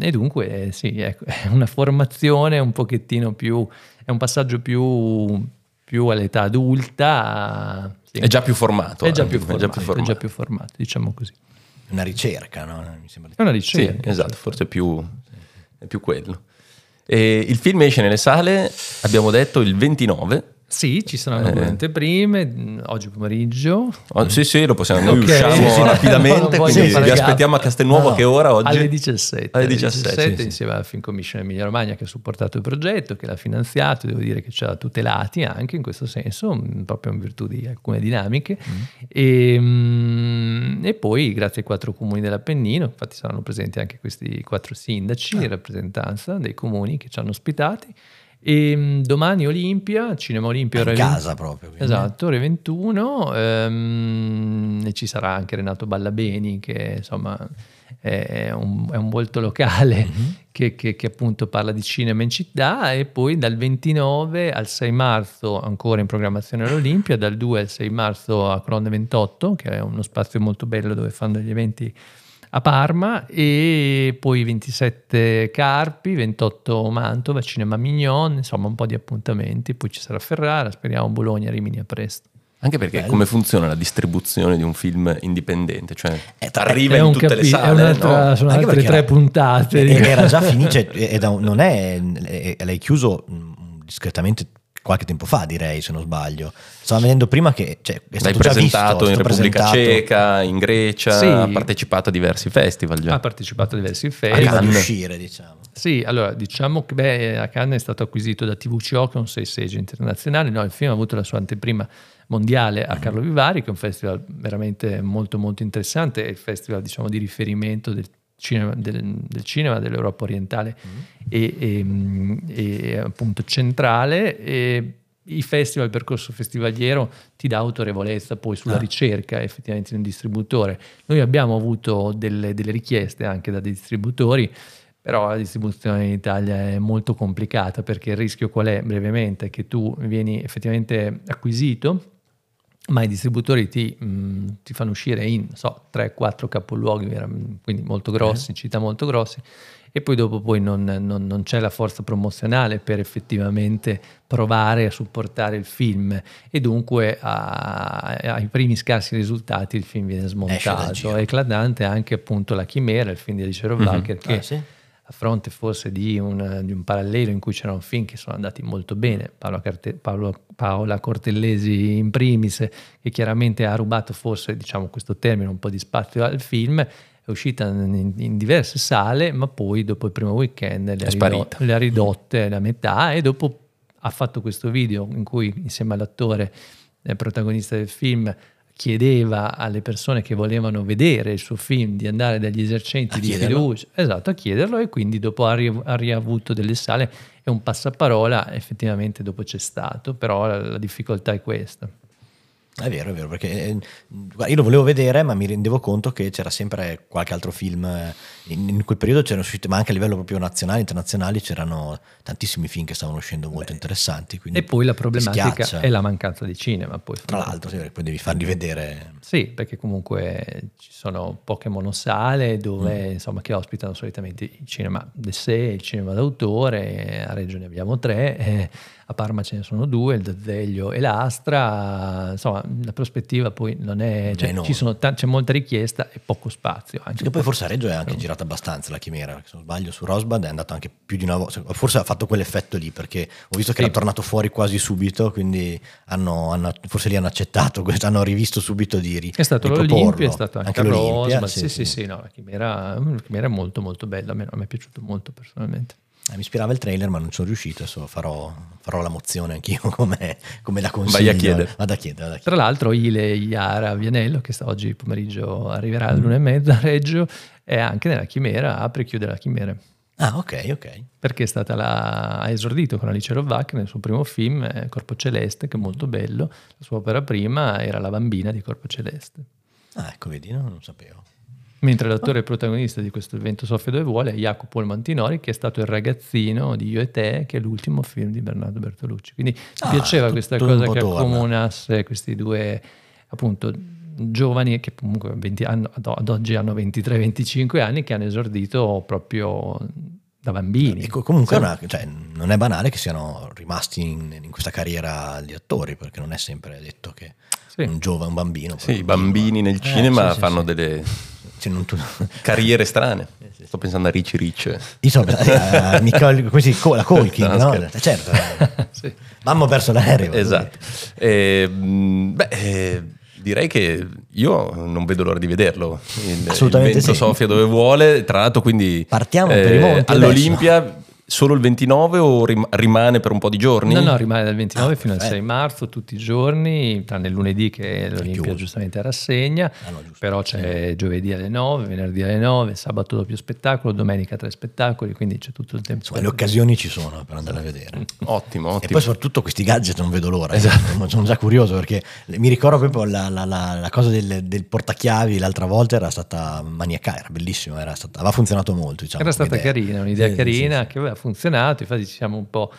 Speaker 6: e dunque sì, ecco, è una formazione un pochettino più, è un passaggio più, più all'età adulta. Sì.
Speaker 2: È già più formato.
Speaker 6: È già
Speaker 2: eh,
Speaker 6: più formato,
Speaker 2: è già più formato.
Speaker 6: già più formato, diciamo così.
Speaker 5: Una ricerca, no? Mi sembra di-
Speaker 6: È una
Speaker 2: Sì,
Speaker 6: ricerca.
Speaker 2: esatto, forse è più, è più quello. E il film esce nelle sale, abbiamo detto, il 29.
Speaker 6: Sì, ci saranno due anteprime, mh, oggi pomeriggio.
Speaker 2: Oh, sì, sì, lo possiamo. Noi
Speaker 6: Ok.
Speaker 2: usciamo
Speaker 6: Sì,
Speaker 2: rapidamente, quindi vi aspettiamo a Castelnuovo
Speaker 5: No,
Speaker 2: che ora oggi?
Speaker 6: Alle 17,
Speaker 2: Alle 17, sì, sì.
Speaker 6: insieme alla Film Commission Emilia Romagna che ha supportato il progetto, che l'ha finanziato, devo dire che ci ha tutelati anche in questo senso, mh, proprio in virtù di alcune dinamiche.
Speaker 2: Mm.
Speaker 6: E, mh, e poi grazie ai quattro comuni dell'Appennino, infatti saranno presenti anche questi quattro sindaci
Speaker 2: Ah.
Speaker 6: in rappresentanza dei comuni che ci hanno ospitati. E mh, domani Olimpia, Cinema Olimpia
Speaker 5: in casa proprio. quindi.
Speaker 6: Esatto, ore 21 ehm, e ci sarà anche Renato Ballabeni che insomma è un, è un volto locale
Speaker 5: Mhm.
Speaker 6: che, che- che appunto parla di cinema in città e poi dal 29 al 6 marzo ancora in programmazione all'Olimpia, dal 2 al 6 marzo a Colonne 28 che è uno spazio molto bello dove fanno gli eventi a Parma e poi 27 Carpi, 28 Mantova, Cinema Mignon, insomma un po' di appuntamenti, poi ci sarà Ferrara, speriamo Bologna, Rimini a presto.
Speaker 2: Anche perché
Speaker 5: Bello.
Speaker 2: come funziona la distribuzione di un film indipendente? Cioè,
Speaker 5: Eh,
Speaker 2: arriva
Speaker 6: È
Speaker 2: in
Speaker 6: un
Speaker 2: tutte
Speaker 6: capi-
Speaker 2: le sale, no?
Speaker 6: sono
Speaker 5: Anche
Speaker 6: altre tre
Speaker 5: era-
Speaker 6: puntate.
Speaker 5: e-. Era già finito, cioè, non è, è- l'hai chiuso mh, discretamente qualche tempo fa, direi, se non sbaglio. Stavo vedendo prima che cioè, è
Speaker 2: L'hai
Speaker 5: stato già
Speaker 2: presentato
Speaker 5: visto,
Speaker 2: in
Speaker 5: stato
Speaker 2: Repubblica
Speaker 5: presentato
Speaker 2: Ceca, in Grecia,
Speaker 6: Sì.
Speaker 2: ha partecipato a diversi festival già.
Speaker 6: Ha partecipato a diversi
Speaker 5: Prima
Speaker 6: festival.
Speaker 5: di
Speaker 2: Cannes.
Speaker 5: uscire, diciamo.
Speaker 6: Sì, allora diciamo che beh, a Cannes è stato acquisito da TVCO che è un sei seggi internazionale, no, il film ha avuto la sua anteprima mondiale a Carlo Vivari che è un festival veramente molto molto interessante, è il festival diciamo di riferimento del cinema, del, del cinema dell'Europa orientale e, e, mh, e appunto centrale e i festival, il percorso festivaliero ti dà autorevolezza poi sulla
Speaker 5: Ah.
Speaker 6: ricerca effettivamente di un distributore. Noi abbiamo avuto delle, delle richieste anche da dei distributori, però la distribuzione in Italia è molto complicata perché il rischio qual è brevemente? Che tu vieni effettivamente acquisito, ma i distributori ti, mh, ti fanno uscire in so, 3-4 capoluoghi, quindi molto grossi, città molto grossi, e poi dopo poi non, non- non c'è la forza promozionale per effettivamente provare a supportare il film e dunque a- ai primi scarsi risultati il film viene smontato. È eclatante anche appunto La Chimera, il film di Alice Rohrwacher, che
Speaker 5: Ah, sì?
Speaker 6: A fronte forse di un, di un parallelo in cui c'erano film che sono andati molto bene, Paola, Carte- Paolo- Paola Cortellesi in primis, che chiaramente ha rubato forse diciamo questo termine un po' di spazio al film, è uscita in, in diverse sale, ma poi dopo il primo weekend le ridot- le ha ridotte alla metà e dopo ha fatto questo video in cui insieme all'attore eh, protagonista del film chiedeva alle persone che volevano vedere il suo film di andare dagli esercenti
Speaker 5: A
Speaker 6: di
Speaker 5: chiederlo?
Speaker 6: fiducia esatto a chiederlo e quindi dopo ha, ri- ha riavuto delle sale e un passaparola effettivamente dopo c'è stato però la, la difficoltà è questa
Speaker 5: È vero, è vero, perché eh, guarda, io lo volevo vedere, ma mi rendevo conto che c'era sempre qualche altro film. eh, In, in quel periodo c'erano usciti, ma anche a livello proprio nazionale, internazionali, c'erano tantissimi film che stavano uscendo molto interessanti. quindi
Speaker 6: e poi la
Speaker 5: ti
Speaker 6: problematica è la mancanza di cinema poi
Speaker 5: Tra l'altro, sì, poi devi farli vedere.
Speaker 6: Sì, perché comunque ci sono poche monosale dove,
Speaker 5: Mm.
Speaker 6: insomma, che ospitano solitamente il cinema de sé, il cinema d'autore, a Reggio ne abbiamo tre, eh, a Parma ce ne sono due, il Dazzeglio e l'Astra, insomma la prospettiva poi non è, cioè, sono ta- c'è molta richiesta e poco spazio. Anche
Speaker 5: Che poi forse a Reggio è anche girata abbastanza la chimera, se non sbaglio su Rosbad è andato anche più di una volta, forse ha fatto quell'effetto lì, perché ho visto che
Speaker 6: Sì.
Speaker 5: era tornato fuori quasi subito, quindi hanno, hanno- forse lì hanno accettato, hanno rivisto subito di ri-
Speaker 6: È stato l'Olimpia, è stato anche, il
Speaker 5: l'Olimpia,
Speaker 6: Rosma, sì sì sì, no, la chimera, la chimera è molto molto bella, a me, a me è piaciuto molto personalmente.
Speaker 5: Eh, mi ispirava il trailer, ma non ci sono riuscito. Adesso farò, farò la mozione anch'io come, come la consiglio.
Speaker 2: Vai a chiedere.
Speaker 5: Vado a chiedere. vado a chiedere.
Speaker 6: Tra l'altro Ile Iara Vianello, che sta oggi pomeriggio arriverà alle luna e mezza a Reggio, è anche nella Chimera, apre e chiude la Chimera.
Speaker 5: Ah, ok, ok.
Speaker 6: Perché è stata la, ha esordito con Alice Rovac nel suo primo film, eh, Corpo Celeste, che è molto bello. La sua opera prima era La bambina di Corpo Celeste.
Speaker 5: Ah, ecco, vedi, no? non sapevo.
Speaker 6: Mentre l'attore protagonista di questo evento soffia dove vuole è Jacopo Mantinori, che è stato il ragazzino di Io e Te, che è l'ultimo film di Bernardo Bertolucci. Quindi
Speaker 5: Ah,
Speaker 6: mi piaceva questa cosa che
Speaker 5: torna.
Speaker 6: accomunasse questi due, appunto, giovani che comunque 20 hanno- ad oggi hanno 23-25 anni, che hanno esordito proprio da bambini.
Speaker 5: E co- comunque è una- cioè, non è banale che siano rimasti in, in questa carriera di attori, perché non è sempre detto che
Speaker 6: Sì.
Speaker 5: un giovane, un bambino.
Speaker 2: Sì, i bambini nel
Speaker 5: Eh,
Speaker 2: cinema
Speaker 5: sì, sì,
Speaker 2: fanno
Speaker 5: sì.
Speaker 2: delle
Speaker 5: Cioè, non tu-
Speaker 2: carriere strane. Sto pensando a Ricci Ricci.
Speaker 5: Io so, eh, Nicole- come si co- la Colkin,
Speaker 2: No.
Speaker 5: Eh, Certo, eh.
Speaker 6: Sì.
Speaker 5: mamma ho perso l'aereo.
Speaker 2: Esatto. Eh, mh, beh, eh, direi che io non vedo l'ora di vederlo. Il,
Speaker 5: Assolutamente
Speaker 2: il vento
Speaker 5: sì.
Speaker 2: soffia dove vuole. Tra l'altro, quindi eh,
Speaker 5: Partiamo per i monti
Speaker 2: all'Olimpia solo il 29 o rim- rimane per un po' di giorni?
Speaker 6: No, no, rimane dal 29
Speaker 5: Ah,
Speaker 6: fino al
Speaker 5: perfetto.
Speaker 6: 6 marzo tutti i giorni, tranne il lunedì che l'Olimpia
Speaker 5: chiuso.
Speaker 6: giustamente rassegna,
Speaker 5: Ah, no, giusto.
Speaker 6: però c'è giovedì alle 9, venerdì alle 9, sabato doppio spettacolo, domenica tre spettacoli, quindi c'è tutto il tempo.
Speaker 5: Insomma, le occasioni ci sono per andare a vedere.
Speaker 2: Ottimo,
Speaker 5: E
Speaker 2: ottimo.
Speaker 5: poi soprattutto questi gadget non vedo l'ora,
Speaker 2: Esatto.
Speaker 5: eh. sono già curioso perché mi ricordo proprio la, la- la- la cosa del, del portachiavi l'altra volta era stata maniacale, era bellissimo, era stata, aveva funzionato molto. Diciamo,
Speaker 6: Era stata
Speaker 5: idea.
Speaker 6: carina, un'idea
Speaker 5: Sì, sì,
Speaker 6: carina
Speaker 5: sì, sì.
Speaker 6: che aveva funzionato, infatti ci siamo un po'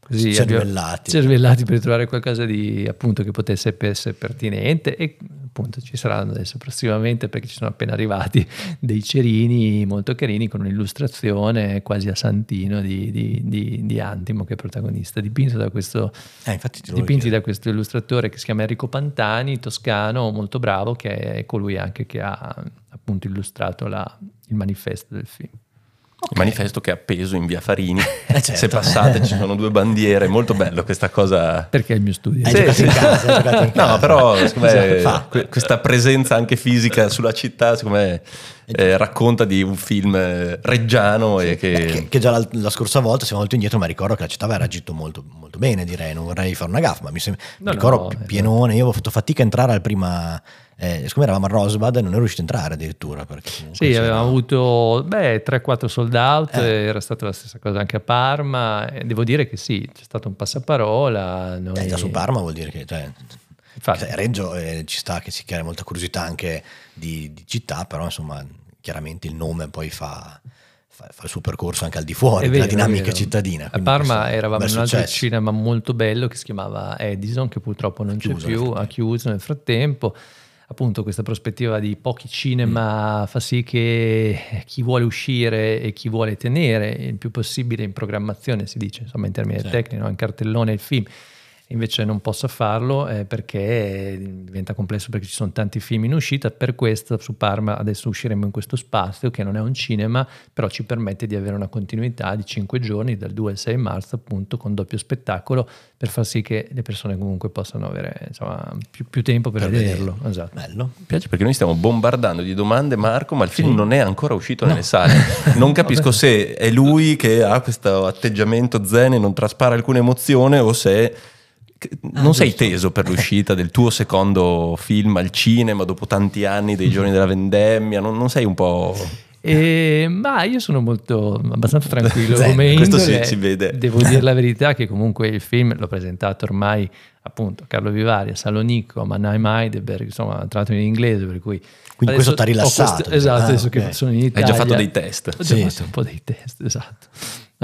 Speaker 6: così
Speaker 5: Cervellati.
Speaker 6: cervellati per trovare qualcosa di appunto che potesse essere pertinente e appunto ci saranno adesso prossimamente perché ci sono appena arrivati dei cerini molto carini con un'illustrazione quasi a santino di, di, di- di Antimo che è protagonista, dipinto da questo
Speaker 5: Eh,
Speaker 6: dipinti da questo illustratore che si chiama Enrico Pantani, toscano, molto bravo, che è colui anche che ha appunto illustrato la- il manifesto del film.
Speaker 2: Il manifesto che è appeso in via Farini.
Speaker 5: Eh, certo.
Speaker 2: Se passate ci sono due bandiere, molto bello questa cosa.
Speaker 6: Perché è il mio studio.
Speaker 5: Hai
Speaker 2: Sì,
Speaker 5: giocato
Speaker 2: sì.
Speaker 5: in casa, hai giocato in casa.
Speaker 2: No, però me,
Speaker 5: Esatto,
Speaker 2: questa presenza anche fisica sulla città, secondo me, eh, racconta di un film eh, reggiano e che...
Speaker 5: Beh, che, che già la, la scorsa volta siamo molto indietro, ma ricordo che la città aveva reagito molto, molto bene, direi. Non vorrei fare una gaffa, ma mi, sem-
Speaker 6: No,
Speaker 5: mi ricordo
Speaker 6: no,
Speaker 5: pi-
Speaker 6: esatto.
Speaker 5: pienone. Io avevo fatto fatica a entrare al prima. Eh, siccome eravamo a Rosbad, non ero riuscito a entrare addirittura.
Speaker 6: Sì, avevamo avuto beh, 3-4 sold out,
Speaker 5: Eh.
Speaker 6: era stata la stessa cosa anche a Parma. e devo dire che sì, c'è stato un passaparola. Noi...
Speaker 5: Eh, già su Parma vuol dire che. Cioè,
Speaker 6: Infatti.
Speaker 5: sai, Reggio eh, ci sta che si crea molta curiosità anche di, di città, però insomma, chiaramente il nome poi fa. Fa, il suo percorso anche al di fuori della
Speaker 6: vero, è
Speaker 5: dinamica cittadina.
Speaker 6: A Parma eravamo in un altro cinema molto bello che si chiamava Edison, che purtroppo non c'è
Speaker 5: Chiuso nel
Speaker 6: più, ha chiuso nel frattempo. Appunto, questa prospettiva di pochi cinema fa sì che chi vuole uscire e chi vuole tenere il più possibile in programmazione, si dice insomma in termini
Speaker 5: Sì.
Speaker 6: tecnici, no? in cartellone il film, invece non possa farlo eh, perché diventa complesso perché ci sono tanti film in uscita. Per questo su Parma adesso usciremo in questo spazio che non è un cinema, però ci permette di avere una continuità di 5 giorni dal 2 al 6 marzo, appunto con doppio spettacolo, per far sì che le persone comunque possano avere insomma, più, più tempo per,
Speaker 5: Per
Speaker 6: vederlo.
Speaker 5: vederlo.
Speaker 6: Esatto.
Speaker 5: Bello.
Speaker 2: Mi piace perché noi stiamo bombardando di domande Marco, ma il film non è ancora uscito nelle sale. Non capisco se è lui che ha questo atteggiamento zen e non traspara alcuna emozione o se che- non sei teso per l'uscita del tuo secondo film al cinema dopo tanti anni dei giorni della vendemmia, non, non sei un po'...
Speaker 6: E- ma io sono molto abbastanza tranquillo
Speaker 5: Zen,
Speaker 6: come
Speaker 2: questo
Speaker 6: indole.
Speaker 2: si- si vede.
Speaker 6: Devo dire la verità che comunque il film l'ho presentato ormai appunto a Carlo Vivari, a Salonico, a Mannheim Heidelberg, insomma tra l'altro in inglese, per cui
Speaker 5: Quindi questo t'ha
Speaker 6: ho
Speaker 5: rilassato,
Speaker 6: questo- esatto,
Speaker 5: ah,
Speaker 6: adesso
Speaker 5: ok.
Speaker 6: che sono in
Speaker 2: Hai
Speaker 6: Italia.
Speaker 2: già fatto dei test.
Speaker 6: Ho già
Speaker 5: Sì,
Speaker 6: fatto
Speaker 5: sì.
Speaker 6: un po' dei test, esatto.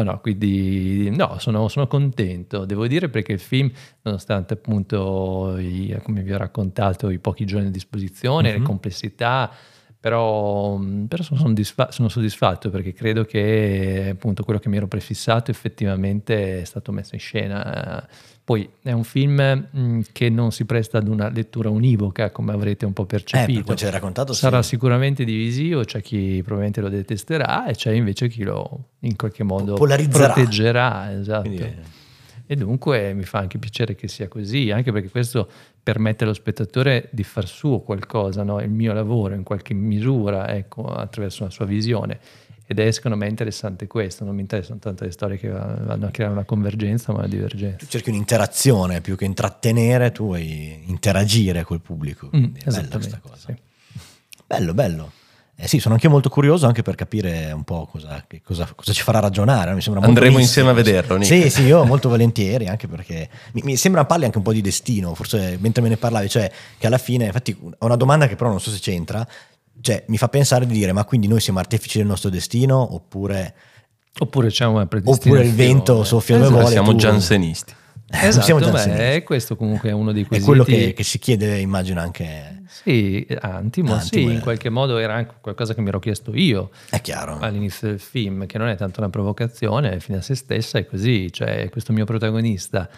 Speaker 6: No, no, quindi no, sono, sono contento, devo dire perché il film, nonostante appunto, i- come vi ho raccontato, i pochi giorni a disposizione, le complessità, però, però sono, soddisfa- sono soddisfatto perché credo che appunto quello che mi ero prefissato effettivamente è stato messo in scena. Poi è un film mh, che non si presta ad una lettura univoca, come avrete un po'
Speaker 5: Eh, per
Speaker 6: percepito.
Speaker 5: ci hai raccontato, sì.
Speaker 6: Sarà sicuramente divisivo, c'è chi probabilmente lo detesterà e c'è invece chi lo in qualche modo proteggerà. Esatto.
Speaker 5: Quindi, eh,
Speaker 6: E dunque mi fa anche piacere che sia così, anche perché questo permette allo spettatore di far suo qualcosa, no? il mio lavoro in qualche misura, ecco, attraverso la sua visione. Ed è secondo me interessante questo, non mi interessano tanto le storie che vanno a creare una convergenza ma una divergenza.
Speaker 5: Tu cerchi un'interazione più che intrattenere, tu vuoi interagire col pubblico.
Speaker 6: Mm,
Speaker 5: è bella questa cosa.
Speaker 6: sì.
Speaker 5: Bello, bello. Eh sì, sono anche molto curioso anche per capire un po' cosa, che cosa, cosa ci farà ragionare. Mi sembra
Speaker 2: Andremo insieme a vederlo, Nick.
Speaker 5: Sì, sì, io molto volentieri, anche perché mi, mi sembra parli anche un po' di destino, forse mentre me ne parlavi, cioè che alla fine, infatti ho una domanda che però non so se c'entra, cioè mi fa pensare di dire ma quindi noi siamo artefici del nostro destino oppure,
Speaker 6: Oppure c'è una
Speaker 5: oppure il
Speaker 6: predestinazione.
Speaker 5: vento soffia dove
Speaker 2: Esatto,
Speaker 5: vuole?
Speaker 2: siamo
Speaker 5: tu-
Speaker 2: giansenisti.
Speaker 5: Eh,
Speaker 6: Esatto,
Speaker 5: siamo
Speaker 6: beh,
Speaker 5: giansenisti.
Speaker 6: questo comunque è uno dei
Speaker 5: È
Speaker 6: quesiti.
Speaker 5: quello che, che si chiede, immagino anche...
Speaker 6: Sì, Antimo,
Speaker 5: Antimo,
Speaker 6: sì,
Speaker 5: eh.
Speaker 6: in qualche modo era anche qualcosa che mi ero chiesto io
Speaker 5: È chiaro.
Speaker 6: all'inizio del film, che non è tanto una provocazione, fine a se stessa è così, cioè questo mio protagonista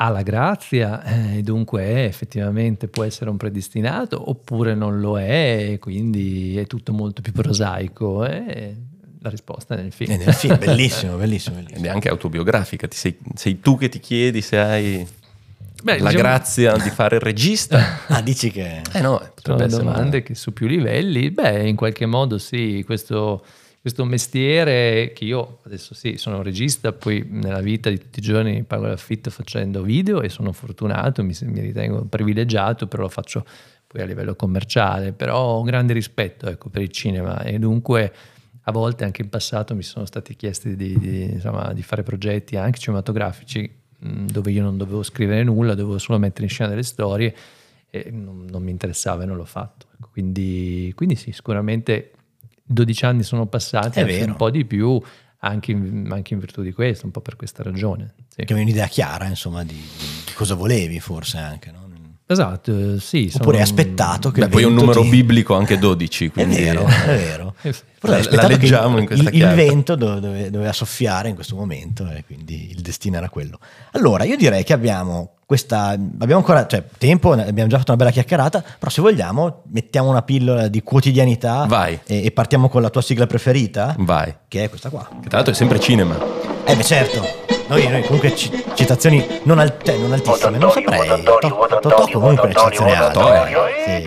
Speaker 6: ha la grazia eh, e dunque è, effettivamente può essere un predestinato oppure non lo è, e quindi è tutto molto più prosaico. E la risposta è nel film.
Speaker 5: E nel film, bellissimo, bellissimo, bellissimo.
Speaker 2: Ed è anche autobiografica. Ti sei, sei tu che ti chiedi se hai
Speaker 6: Beh,
Speaker 2: la
Speaker 6: diciamo-
Speaker 2: grazia di fare il regista.
Speaker 5: Ah, dici che...
Speaker 2: Eh no,
Speaker 6: Sono
Speaker 2: potrebbe essere una-
Speaker 6: domande che su più livelli, beh, in qualche modo sì, questo, questo mestiere che io adesso sì, sono regista, poi nella vita di tutti i giorni pago l'affitto facendo video e sono fortunato, mi, mi ritengo privilegiato, però lo faccio poi a livello commerciale, però ho un grande rispetto ecco, per il cinema e dunque a volte anche in passato mi sono stati chiesti di, di, insomma, di fare progetti anche cinematografici mh, dove io non dovevo scrivere nulla, dovevo solo mettere in scena delle storie e non, non mi interessava e non l'ho fatto. Quindi, quindi sì, sicuramente 12 anni sono passati,
Speaker 5: È
Speaker 6: un po' di più, anche in, anche in virtù di questo, un po' per questa ragione. sì.
Speaker 5: Che avevi un'idea chiara, insomma, di, di cosa volevi forse anche, no?
Speaker 6: Esatto, eh, sì.
Speaker 5: Oppure hai
Speaker 6: sono-
Speaker 5: aspettato che
Speaker 2: Beh, poi è un numero
Speaker 5: ti-
Speaker 2: biblico anche 12,
Speaker 5: È
Speaker 2: quindi
Speaker 5: vero, è vero.
Speaker 6: Eh.
Speaker 5: Forse hai
Speaker 2: La- la leggiamo in questa
Speaker 5: il- il vento dove- dove- doveva soffiare in questo momento e quindi il destino era quello. Allora, io direi che abbiamo questa abbiamo ancora cioè, tempo, abbiamo già fatto una bella chiacchierata, però se vogliamo mettiamo una pillola di quotidianità
Speaker 2: Vai.
Speaker 5: E, e partiamo con la tua sigla preferita,
Speaker 2: vai.
Speaker 5: che è questa qua.
Speaker 2: Che tra l'altro è sempre cinema.
Speaker 5: Eh beh certo, noi, noi comunque ci- citazioni non, al- cioè, non altissime, non saprei, To- Totò comunque una citazione alta,
Speaker 2: Totò
Speaker 5: sì.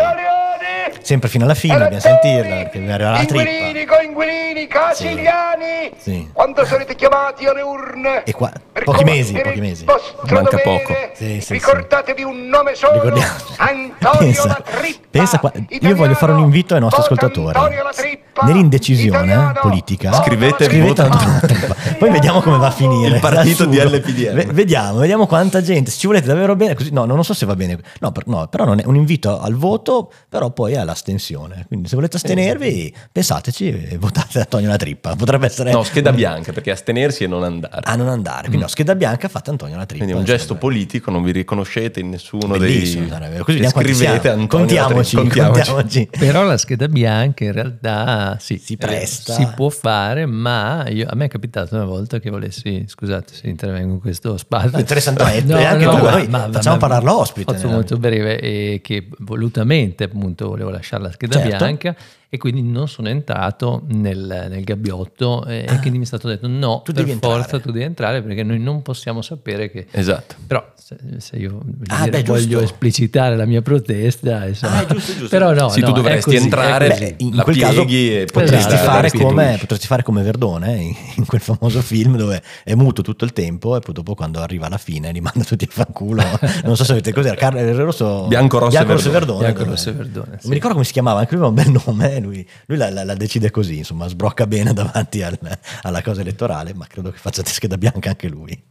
Speaker 5: Sempre fino alla fine dobbiamo sentirla perché mi arriva la trippa.
Speaker 1: Inquilini, coinquilini, casiliani,
Speaker 5: Sì.
Speaker 1: quando sarete chiamati alle urne,
Speaker 5: E qua-
Speaker 1: per
Speaker 5: pochi mesi, pochi mesi.
Speaker 2: Manca
Speaker 1: dovere,
Speaker 2: poco.
Speaker 5: Sì, sì,
Speaker 1: ricordatevi un nome solo,
Speaker 5: Ricordiamo.
Speaker 1: Antonio
Speaker 5: Pensa-
Speaker 1: La Trippa.
Speaker 5: pensa qua- io voglio fare un invito ai nostri ascoltatori.
Speaker 1: Trippa,
Speaker 5: Nell'indecisione
Speaker 1: italiano,
Speaker 5: politica,
Speaker 2: Scrivete
Speaker 5: scrivete. Antonio La Trippa. Poi vediamo come va a finire.
Speaker 2: Il partito di. LPDM.
Speaker 5: Ve- vediamo, vediamo quanta gente. Se ci volete davvero bene, così. No, non so se va bene. No, per- no, però non è un invito al voto, però poi all'astensione. Quindi se volete astenervi, pensateci e votate Antonio La Trippa. Potrebbe essere.
Speaker 2: No, scheda bianca, perché astenersi e non andare.
Speaker 5: A non andare. Quindi no, scheda bianca fate Antonio La Trippa.
Speaker 2: Quindi è un gesto politico, non vi riconoscete in nessuno
Speaker 5: Bellissimo,
Speaker 2: dei...
Speaker 5: sarebbe. Così
Speaker 2: scrivete. Antonio
Speaker 5: Contiamoci,
Speaker 2: Trippa,
Speaker 5: contiamoci.
Speaker 6: Però la scheda bianca in realtà sì,
Speaker 5: Si
Speaker 6: eh,
Speaker 5: presta.
Speaker 6: si può fare, ma io- a me è capitato una volta che volessi, scusate se intervengo in questo spazio.
Speaker 5: No, interessante, e anche tu, noi facciamo parlare l'ospite.
Speaker 6: Faccio molto breve e che volutamente appunto volevo lasciare la scheda
Speaker 5: Certo.
Speaker 6: bianca e quindi non sono entrato nel, nel gabbiotto e
Speaker 5: Ah.
Speaker 6: quindi mi è stato detto no,
Speaker 5: Tu
Speaker 6: per forza
Speaker 5: entrare.
Speaker 6: tu devi entrare perché noi non possiamo sapere che...
Speaker 2: Esatto.
Speaker 6: Però se, se io voglio,
Speaker 5: Ah,
Speaker 6: dire,
Speaker 5: beh, giusto.
Speaker 6: voglio esplicitare la mia protesta, insomma,
Speaker 5: Ah, giusto, giusto.
Speaker 6: però no,
Speaker 2: Sì,
Speaker 6: no,
Speaker 2: tu dovresti
Speaker 6: così,
Speaker 2: entrare.
Speaker 5: Beh, in
Speaker 2: la
Speaker 5: quel caso
Speaker 2: e
Speaker 5: potresti,
Speaker 6: Esatto,
Speaker 5: fare come, potresti fare come Verdone eh, in, in quel famoso film dove è muto tutto il tempo e poi dopo quando arriva alla fine li manda tutti a fanculo. non so se avete cos'era, Carlo il Rosso,
Speaker 2: Bianco, Rosso e Verdone.
Speaker 5: Verdone.
Speaker 6: Bianco, Rosso Verdone,
Speaker 5: Non
Speaker 6: sì.
Speaker 5: mi ricordo come si chiamava, anche lui aveva un bel nome, lui, lui la, la- la decide così, insomma, sbrocca bene davanti al- alla cosa elettorale, ma credo che faccia scheda bianca anche lui.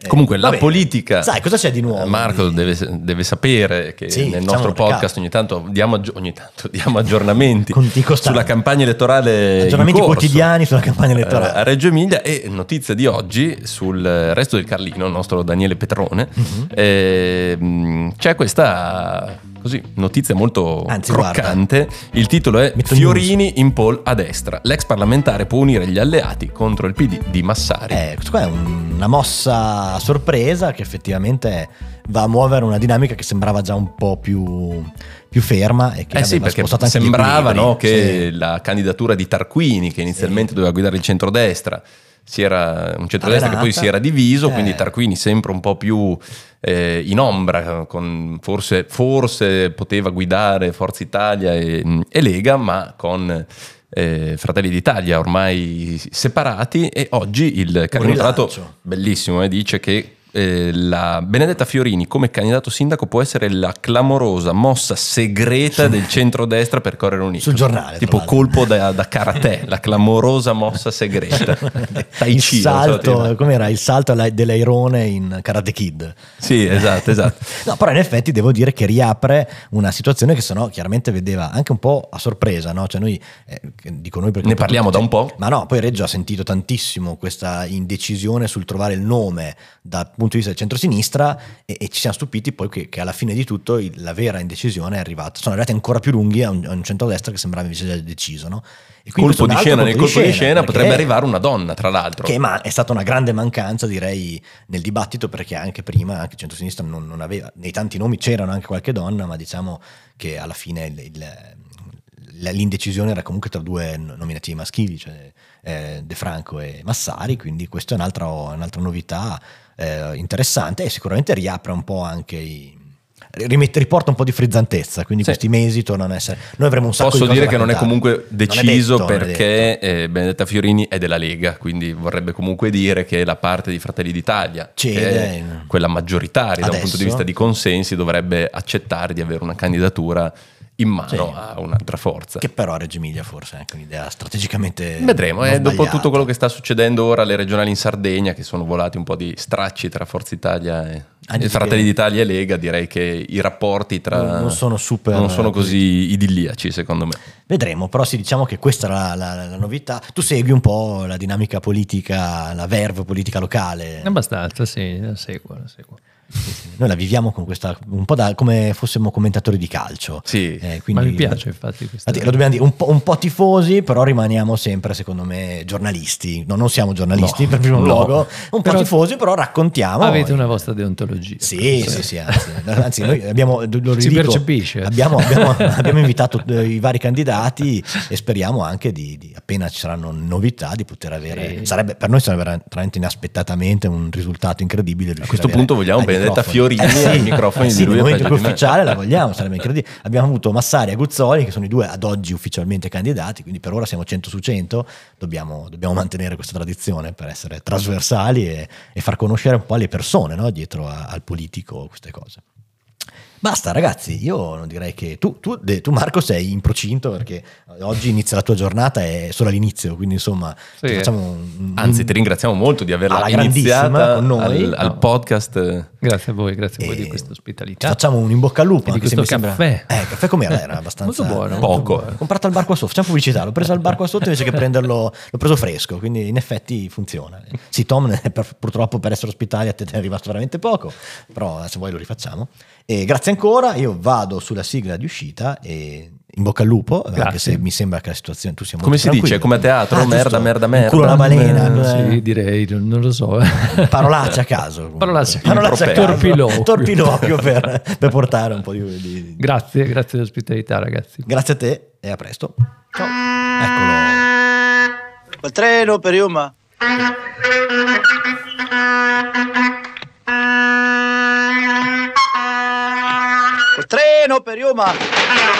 Speaker 5: Eh,
Speaker 2: Comunque la
Speaker 5: vabbè,
Speaker 2: politica...
Speaker 5: Sai, cosa c'è di nuovo?
Speaker 2: Marco deve, deve sapere che
Speaker 5: Sì,
Speaker 2: nel nostro podcast ogni tanto diamo, ogni tanto diamo aggiornamenti sulla campagna elettorale.
Speaker 5: Aggiornamenti quotidiani sulla campagna
Speaker 2: eh,
Speaker 5: elettorale.
Speaker 2: a Reggio Emilia e notizia di oggi sul resto del Carlino, il nostro Daniele Petrone.
Speaker 5: Mhm.
Speaker 2: eh, c'è questa così, notizia molto
Speaker 5: Anzi,
Speaker 2: croccante. Il titolo è
Speaker 5: Metto
Speaker 2: Fiorini in poll a destra. L'ex parlamentare può unire gli alleati contro il PD di Massari.
Speaker 5: Eh, questo qua è un- una mossa sorpresa che effettivamente va a muovere una dinamica che sembrava già un po' più, più ferma e che
Speaker 2: Eh sì, perché sembrava no, che
Speaker 5: Sì.
Speaker 2: la candidatura di Tarquini, che inizialmente doveva guidare il centrodestra, si era un centrodestra che poi si era diviso,
Speaker 5: Eh.
Speaker 2: quindi Tarquini sempre un po' più eh, in ombra, con forse, forse poteva guidare Forza Italia e, e Lega, ma con eh, Fratelli d'Italia ormai separati e oggi il candidato
Speaker 5: rilancio.
Speaker 2: bellissimo eh, dice che eh, la Benedetta Fiorini come candidato sindaco può essere la clamorosa mossa segreta del centrodestra per Correre Unito.
Speaker 5: Sul giornale,
Speaker 2: Tipo colpo da, da karate, la clamorosa mossa segreta.
Speaker 5: Il
Speaker 2: so
Speaker 5: salto,
Speaker 2: dire.
Speaker 5: com'era? Il salto dell'airone in Karate Kid.
Speaker 2: Sì, esatto, esatto.
Speaker 5: No, però in effetti devo dire che riapre una situazione che sennò chiaramente vedeva anche un po' a sorpresa, no? Cioè noi, eh, dico noi perché
Speaker 2: Ne parliamo da un po'.
Speaker 5: Ma no, poi Reggio ha sentito tantissimo questa indecisione sul trovare il nome dal punto di vista del centrosinistra e, e ci siamo stupiti poi che, che alla fine di tutto il- la vera indecisione è arrivata. Sono arrivati ancora più lunghi a un, a un centrodestra che sembrava invece già deciso, no? E
Speaker 2: Colpo di scena, nel colpo di scena
Speaker 5: perché-
Speaker 2: potrebbe arrivare una donna, tra l'altro.
Speaker 5: che ma- è stata una grande mancanza, direi, nel dibattito, perché anche prima, anche il centro-sinistra non, non aveva, nei tanti nomi c'erano anche qualche donna, ma diciamo che alla fine il- il- l'indecisione era comunque tra due no- nominativi maschili, cioè eh, De Franco e Massari, quindi questa è un'altra, un'altra novità eh, interessante e sicuramente riapre un po' anche i... rimette- riporta un po' di frizzantezza, quindi
Speaker 2: Sì.
Speaker 5: questi mesi tornano a essere... Noi avremo un sacco
Speaker 2: Posso
Speaker 5: di
Speaker 2: dire che non è comunque deciso
Speaker 5: è detto.
Speaker 2: perché eh, Benedetta Fiorini è della Lega, quindi vorrebbe comunque dire che la parte di Fratelli d'Italia,
Speaker 5: Cede.
Speaker 2: che è quella maggioritaria da un punto di
Speaker 5: Adesso.
Speaker 2: vista di consensi, dovrebbe accettare di avere una candidatura in mano
Speaker 5: Sì.
Speaker 2: a un'altra forza.
Speaker 5: Che però a Reggio Emilia forse è anche un'idea strategicamente...
Speaker 2: Vedremo, eh, dopo tutto quello che sta succedendo ora alle regionali in Sardegna, che sono volati un po' di stracci tra Forza Italia e, e Fratelli
Speaker 5: che-
Speaker 2: d'Italia e Lega, direi che i rapporti tra...
Speaker 5: Non- sono super-
Speaker 2: non sono così idilliaci secondo me.
Speaker 5: Vedremo, però sì, diciamo che questa era la, la- la novità. Tu segui un po' la dinamica politica, la verve politica locale.
Speaker 6: Abbastanza, sì, la seguo, la seguo.
Speaker 5: Noi la viviamo con questa, un po' da, come fossimo commentatori di calcio.
Speaker 2: Sì.
Speaker 5: Eh, quindi-
Speaker 6: Ma mi piace infatti questa
Speaker 5: lo dobbiamo dire, un po', un po' tifosi, però rimaniamo sempre, secondo me, giornalisti. No, non siamo giornalisti
Speaker 2: No,
Speaker 5: per primo
Speaker 2: no.
Speaker 5: luogo, un po'
Speaker 6: Però-
Speaker 5: tifosi, però raccontiamo.
Speaker 6: Avete una vostra deontologia.
Speaker 5: Sì, sì, sì, anzi, anzi, noi abbiamo, lo
Speaker 6: Si
Speaker 5: ridico,
Speaker 6: percepisce.
Speaker 5: Abbiamo, abbiamo- abbiamo invitato eh, i vari candidati e speriamo anche di, di- appena ci saranno novità, di poter avere.
Speaker 6: Sì.
Speaker 5: Sarebbe, per noi sarebbe veramente inaspettatamente un risultato incredibile.
Speaker 2: A questo punto vogliamo Benedetta Fiorini
Speaker 5: Eh sì,
Speaker 2: lui e
Speaker 5: momento in
Speaker 2: peggio
Speaker 5: cui
Speaker 2: di me.
Speaker 5: ufficiale la vogliamo, sarebbe incredibile. Abbiamo avuto Massari e Guzzoli, che sono i due ad oggi ufficialmente candidati, quindi per ora siamo 100 su 100. Dobbiamo, dobbiamo mantenere questa tradizione per essere trasversali e, e far conoscere un po' le persone no? dietro a- al politico, queste cose. Basta ragazzi, io non direi che tu, tu, tu, Marco sei in procinto perché oggi inizia la tua giornata è solo all'inizio, quindi insomma
Speaker 6: Sì.
Speaker 5: ti facciamo un, un-
Speaker 2: Anzi, ti ringraziamo molto di averla iniziata
Speaker 5: con noi.
Speaker 2: al, al
Speaker 5: No.
Speaker 2: podcast.
Speaker 6: Grazie a voi, grazie a voi
Speaker 5: E
Speaker 6: di questa
Speaker 5: ti
Speaker 6: ospitalità.
Speaker 5: facciamo un in bocca al lupo.
Speaker 6: E di questo caffè.
Speaker 5: Sembra... Eh, il caffè com'era? Era abbastanza...
Speaker 6: Molto buono.
Speaker 2: Poco.
Speaker 6: molto buono.
Speaker 5: Comprato al bar qua sotto, facciamo pubblicità, l'ho preso al bar qua sotto invece che prenderlo, l'ho preso fresco, quindi in effetti funziona. Sì, Tom, eh, per- purtroppo per essere ospitali a te è rimasto veramente poco, però se vuoi lo rifacciamo. E grazie ancora, io vado sulla sigla di uscita e in bocca al lupo, anche
Speaker 6: Grazie.
Speaker 5: se mi sembra che la situazione tu sia molto
Speaker 2: Come si dice? Come a teatro?
Speaker 5: Ah,
Speaker 2: Merda, merda, merda.
Speaker 5: Culo alla balena.
Speaker 6: Eh,
Speaker 5: eh,
Speaker 6: sì, direi, non lo so.
Speaker 5: Parolacce a caso.
Speaker 6: Parolacce-
Speaker 5: Parolacce a caso.
Speaker 6: Torpiloquio.
Speaker 5: Torpiloquio per, per portare un po' di... di-
Speaker 6: grazie, grazie dell'ospitalità, ragazzi.
Speaker 5: Grazie a te e a presto. Ciao. Eccolo.
Speaker 7: Quel treno per Yuma. Quel treno per Yuma.